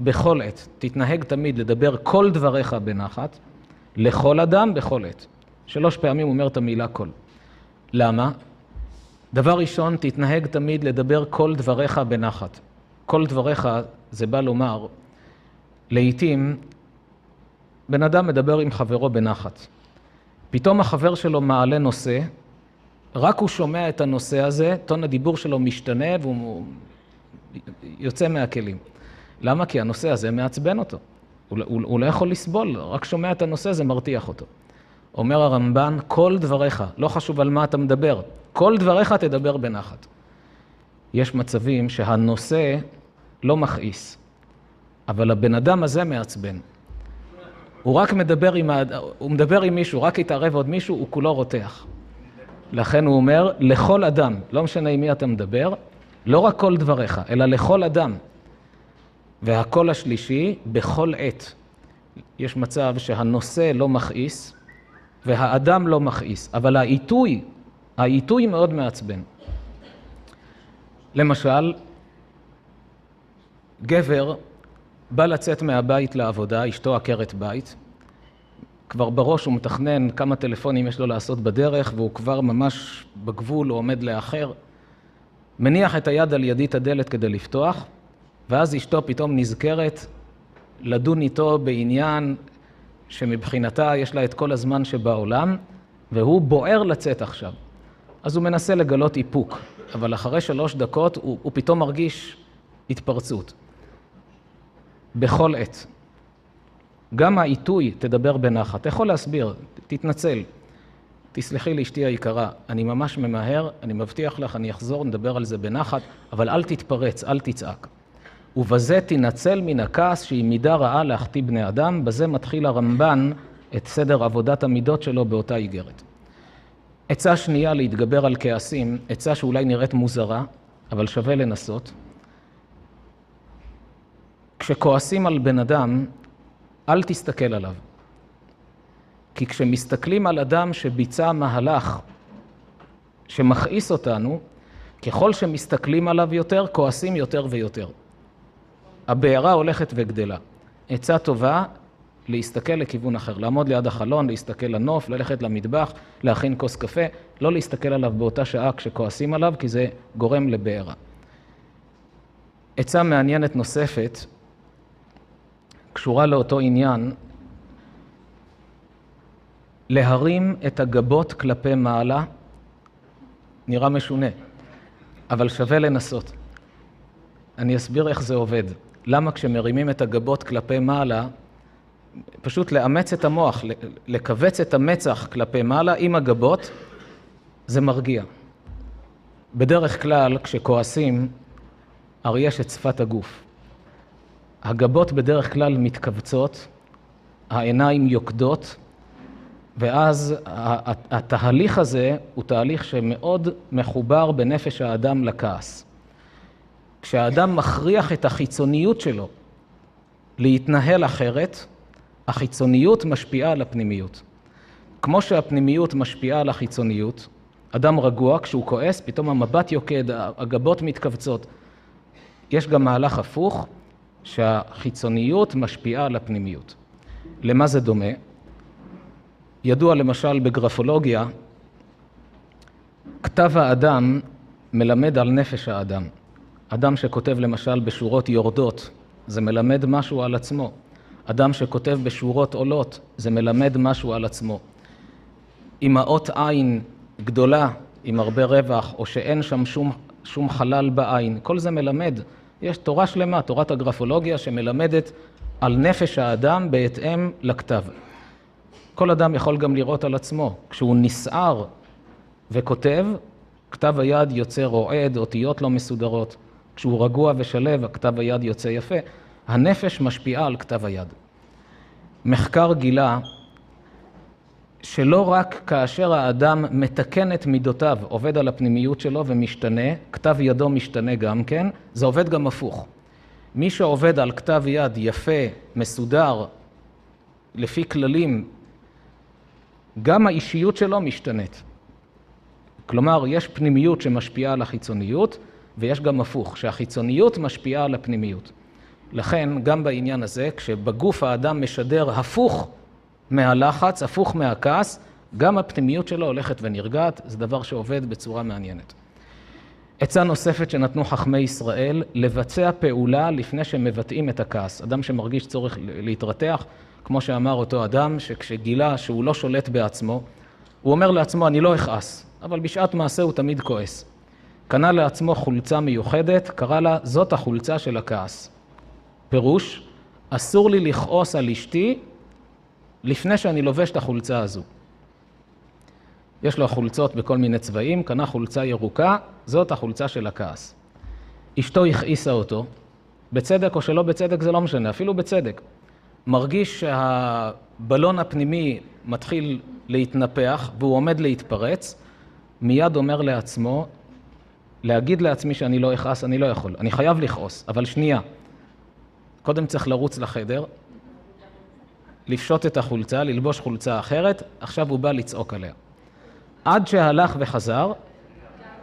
בכל עת. תתנהג תמיד לדבר כל דבריך בנחת, לכל אדם, בכל עת. שלוש פעמים אומר את המילה כל. למה? דבר ראשון, תתנהג תמיד לדבר כל דבריך בנחת. כל דבריך, זה בא לומר, לעתים בן אדם מדבר עם חברו בנחת. פתאום החבר שלו מעלה נושא, רק הוא שומע את הנושא הזה, טון הדיבור שלו משתנה והוא יוצא מהכלים. למה? כי הנושא הזה מעצבן אותו. הוא, הוא, הוא לא יכול לסבול, רק שומע את הנושא, זה מרתיח אותו. אומר הרמב"ן, כל דבריך, לא חשוב על מה אתה מדבר, כל דבריך תדבר בנחת. יש מצבים שהנושא לא מכעיס, אבל הבן אדם הזה מעצבן. הוא רק מדבר עם, הוא מדבר עם מישהו, רק יתערב עוד מישהו, הוא כולו רותח. לכן הוא אומר, לכל אדם, לא משנה עם מי אתה מדבר, לא רק כל דבריך, אלא לכל אדם. והקול השלישי, בכל עת. יש מצב שהנושא לא מכעיס, והאדם לא מכעיס, אבל העיתוי, העיתוי מאוד מעצבן. למשל, גבר בא לצאת מהבית לעבודה, אשתו עקרת בית, כבר בראש הוא מתכנן כמה טלפונים יש לו לעשות בדרך, והוא כבר ממש בגבול, הוא עומד לאחר. מניח את היד על ידית הדלת כדי לפתוח, ואז אשתו פתאום נזכרת לדון איתו בעניין שמבחינתה יש לה את כל הזמן שבעולם, והוא בוער לצאת עכשיו. אז הוא מנסה לגלות איפוק, אבל אחרי שלוש דקות הוא, הוא פתאום מרגיש התפרצות. בכל עת. גם העיתוי תדבר בנחת. אתה יכול להסביר, תתנצל. תסלחי לי, אשתי היקרה, אני ממש ממהר, אני מבטיח לך, אני אחזור, נדבר על זה בנחת, אבל אל תתפרץ, אל תצעק. ובזה תנצל מן הכעס שהיא מידה רעה להחטיא בני אדם, בזה מתחיל הרמב"ן את סדר עבודת המידות שלו באותה איגרת. עצה שנייה להתגבר על כעסים, עצה שאולי נראית מוזרה, אבל שווה לנסות. כשכועסים על בן אדם, אל תסתכל עליו. כי כשמסתכלים על אדם שביצע מהלך שמכעיס אותנו, ככל שמסתכלים עליו יותר, כועסים יותר ויותר. הבעירה הולכת וגדלה. עצה טובה, להסתכל לכיוון אחר, לעמוד ליד החלון, להסתכל לנוף, ללכת למטבח, להכין כוס קפה, לא להסתכל עליו באותה שעה כשכועסים עליו, כי זה גורם לבעירה. עצה מעניינת נוספת, קשורה לאותו עניין, להרים את הגבות כלפי מעלה, נראה משונה, אבל שווה לנסות. אני אסביר איך זה עובד. למה כשמרימים את הגבות כלפי מעלה, פשוט לאמץ את המוח, לכווץ את המצח כלפי מעלה עם הגבות, זה מרגיע. בדרך כלל, כשכועסים, הרי יש את שפת הגוף. הגבות בדרך כלל מתכווצות, העיניים יוקדות, ואז התהליך הזה הוא תהליך שמאוד מחובר בנפש האדם לכעס. כשהאדם מכריח את החיצוניות שלו להתנהל אחרת, החיצוניות משפיעה על הפנימיות. כמו שהפנימיות משפיעה על החיצוניות, אדם רגוע, כשהוא כועס, פתאום המבט יוקד, הגבות מתכווצות. יש גם מהלך הפוך, שהחיצוניות משפיעה על הפנימיות. למה זה דומה? ידוע למשל בגרפולוגיה, כתב האדם מלמד על נפש האדם. אדם שכותב למשל בשורות יורדות, זה מלמד משהו על עצמו. אדם שכותב בשורות עולות, זה מלמד משהו על עצמו. אם האות עין גדולה, עם הרבה רווח, או שאין שם שום, שום חלל בעין, כל זה מלמד. יש תורה שלמה, תורת הגרפולוגיה, שמלמדת על נפש האדם בהתאם לכתב. כל אדם יכול גם לראות על עצמו. כשהוא נסער וכותב, כתב היד יוצא רועד, אותיות לא מסודרות. כשהוא רגוע ושלב, הכתב היד יוצא יפה. הנפש משפיעה על כתב היד. מחקר גילה שלא רק כאשר האדם מתקן את מידותיו, עובד על הפנימיות שלו ומשתנה, כתב ידו משתנה גם כן, זה עובד גם הפוך. מי שעובד על כתב יד יפה, מסודר, לפי כללים, גם האישיות שלו משתנית. כלומר, יש פנימיות שמשפיעה על החיצוניות, ויש גם הפוך, שהחיצוניות משפיעה על הפנימיות. לכן, גם בעניין הזה, כשבגוף האדם משדר הפוך מהלחץ, הפוך מהכעס, גם הפנימיות שלו הולכת ונרגעת, זה דבר שעובד בצורה מעניינת. עצה נוספת שנתנו חכמי ישראל, לבצע פעולה לפני שמבטאים את הכעס. אדם שמרגיש צורך להתרתח, כמו שאמר אותו אדם, שכשגילה שהוא לא שולט בעצמו, הוא אומר לעצמו, אני לא אכעס, אבל בשעת מעשה הוא תמיד כועס. קנה לעצמו חולצה מיוחדת, קרא לה, זאת החולצה של הכעס. פירוש, אסור לי לכעוס על אשתי לפני שאני לובש את החולצה הזו. יש לו חולצות בכל מיני צבעים, קנה חולצה ירוקה, זאת החולצה של הכעס. אשתו הכעיסה אותו, בצדק או שלא בצדק זה לא משנה, אפילו בצדק. מרגיש שהבלון הפנימי מתחיל להתנפח והוא עומד להתפרץ, מיד אומר לעצמו, להגיד לעצמי שאני לא אכעס, אני לא יכול. אני חייב לכעוס, אבל שנייה. קודם צריך לרוץ לחדר, לפשוט את החולצה, ללבוש חולצה אחרת, עכשיו הוא בא לצעוק עליה. עד שהלך וחזר,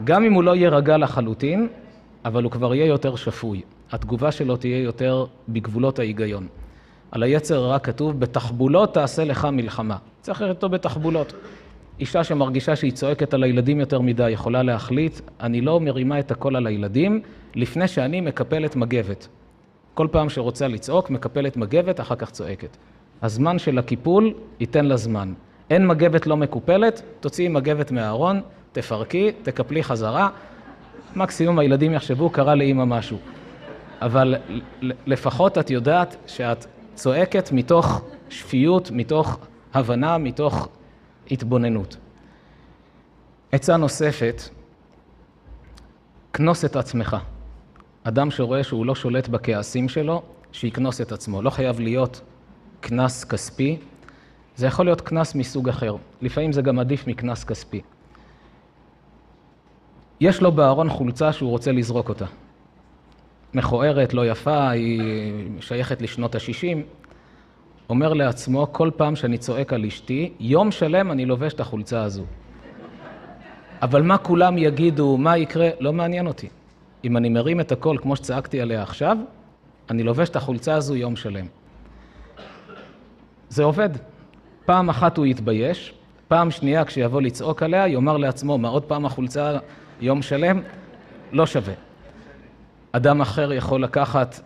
גם אם הוא לא יירגע לחלוטין, אבל הוא כבר יהיה יותר שפוי. התגובה שלו תהיה יותר בגבולות ההיגיון. על היצר הרע כתוב, בתחבולות תעשה לך מלחמה. צריך לראות אותו בתחבולות. אישה שמרגישה שהיא צועקת על הילדים יותר מדי יכולה להחליט, אני לא מרימה את הקול על הילדים לפני שאני מקפלת מגבת. כל פעם שרוצה לצעוק, מקפלת מגבת, אחר כך צועקת. הזמן של הקיפול ייתן לה זמן. אין מגבת לא מקופלת, תוציאי מגבת מהארון, תפרקי, תקפלי חזרה. מקסימום הילדים יחשבו, קרה לאימא משהו. אבל לפחות את יודעת שאת צועקת מתוך שפיות, מתוך הבנה, מתוך התבוננות. עצה נוספת, כנוס את עצמך. אדם שרואה שהוא לא שולט בכעסים שלו, שיקנוס את עצמו. לא חייב להיות קנס כספי, זה יכול להיות קנס מסוג אחר. לפעמים זה גם עדיף מקנס כספי. יש לו בארון חולצה שהוא רוצה לזרוק אותה. מכוערת, לא יפה, היא שייכת לשנות ה-60. אומר לעצמו, כל פעם שאני צועק על אשתי, יום שלם אני לובש את החולצה הזו. אבל מה כולם יגידו, מה יקרה, לא מעניין אותי. אם אני מרים את הקול כמו שצעקתי עליה עכשיו, אני לובש את החולצה הזו יום שלם. זה עובד. פעם אחת הוא יתבייש, פעם שנייה כשיבוא לצעוק עליה, יאמר לעצמו, מה עוד פעם החולצה יום שלם? לא שווה. אדם אחר יכול לקחת,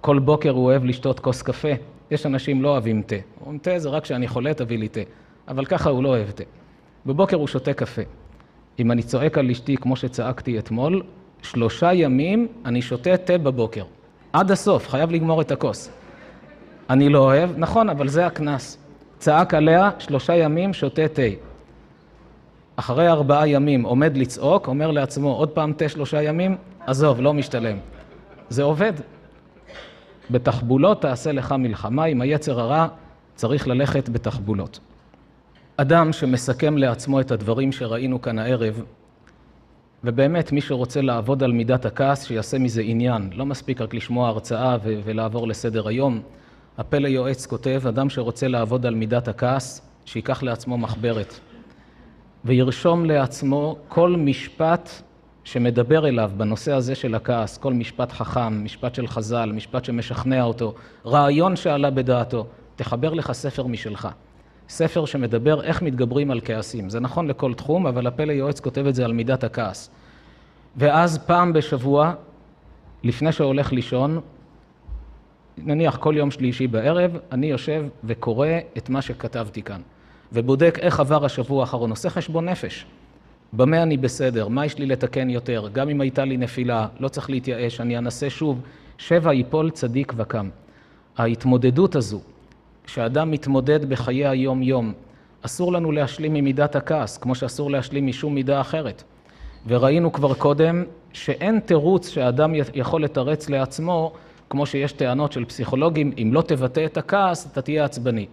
כל בוקר הוא אוהב לשתות כוס קפה. יש אנשים לא אוהבים תה. אומרים, תה זה רק כשאני חולה תביא לי תה. אבל ככה הוא לא אוהב תה. בבוקר הוא שותה קפה. אם אני צועק על אשתי כמו שצעקתי אתמול, שלושה ימים אני שותה תה בבוקר. עד הסוף, חייב לגמור את הכוס. אני לא אוהב, נכון, אבל זה הקנס. צעק עליה, שלושה ימים שותה תה. אחרי ארבעה ימים עומד לצעוק, אומר לעצמו, עוד פעם תה שלושה ימים? עזוב, לא משתלם. זה עובד. בתחבולות תעשה לך מלחמה, עם היצר הרע צריך ללכת בתחבולות. אדם שמסכם לעצמו את הדברים שראינו כאן הערב, ובאמת מי שרוצה לעבוד על מידת הכעס, שיעשה מזה עניין. לא מספיק רק לשמוע הרצאה ולעבור לסדר היום. הפלא יועץ כותב, אדם שרוצה לעבוד על מידת הכעס, שייקח לעצמו מחברת. וירשום לעצמו כל משפט שמדבר אליו בנושא הזה של הכעס, כל משפט חכם, משפט של חז"ל, משפט שמשכנע אותו, רעיון שעלה בדעתו, תחבר לך ספר משלך. ספר שמדבר איך מתגברים על כעסים. זה נכון לכל תחום, אבל הפלא יועץ כותב את זה על מידת הכעס. ואז פעם בשבוע, לפני שהולך לישון, נניח כל יום שלישי בערב, אני יושב וקורא את מה שכתבתי כאן, ובודק איך עבר השבוע האחרון, עושה חשבון נפש. במה אני בסדר? מה יש לי לתקן יותר? גם אם הייתה לי נפילה, לא צריך להתייאש, אני אנסה שוב. שבע יפול צדיק וקם. ההתמודדות הזו, כשאדם מתמודד בחיי היום-יום, אסור לנו להשלים ממידת הכעס, כמו שאסור להשלים משום מידה אחרת. וראינו כבר קודם שאין תירוץ שאדם יכול לתרץ לעצמו, כמו שיש טענות של פסיכולוגים, אם לא תבטא את הכעס, אתה תהיה עצבני.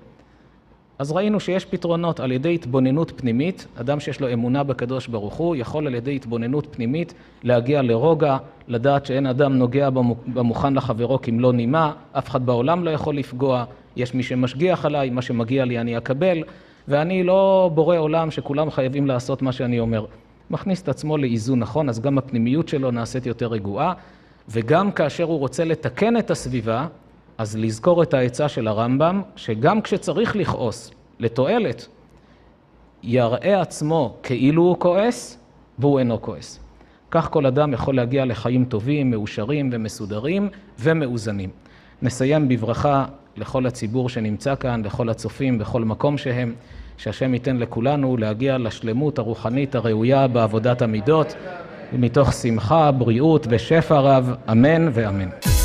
אז ראינו שיש פתרונות על ידי התבוננות פנימית, אדם שיש לו אמונה בקדוש ברוך הוא, יכול על ידי התבוננות פנימית להגיע לרוגע, לדעת שאין אדם נוגע במוכן לחברו כמלוא נימה, אף אחד בעולם לא יכול לפגוע, יש מי שמשגיח עליי, מה שמגיע לי אני אקבל, ואני לא בורא עולם שכולם חייבים לעשות מה שאני אומר. מכניס את עצמו לאיזון נכון, אז גם הפנימיות שלו נעשית יותר רגועה, וגם כאשר הוא רוצה לתקן את הסביבה, אז לזכור את העצה של הרמב"ם, שגם כשצריך לכעוס לתועלת, יראה עצמו כאילו הוא כועס, והוא אינו כועס. כך כל אדם יכול להגיע לחיים טובים, מאושרים ומסודרים ומאוזנים. נסיים בברכה לכל הציבור שנמצא כאן, לכל הצופים בכל מקום שהם, שהשם ייתן לכולנו להגיע לשלמות הרוחנית הראויה בעבודת המידות, מתוך שמחה, בריאות ושפע רב, אמן ואמן.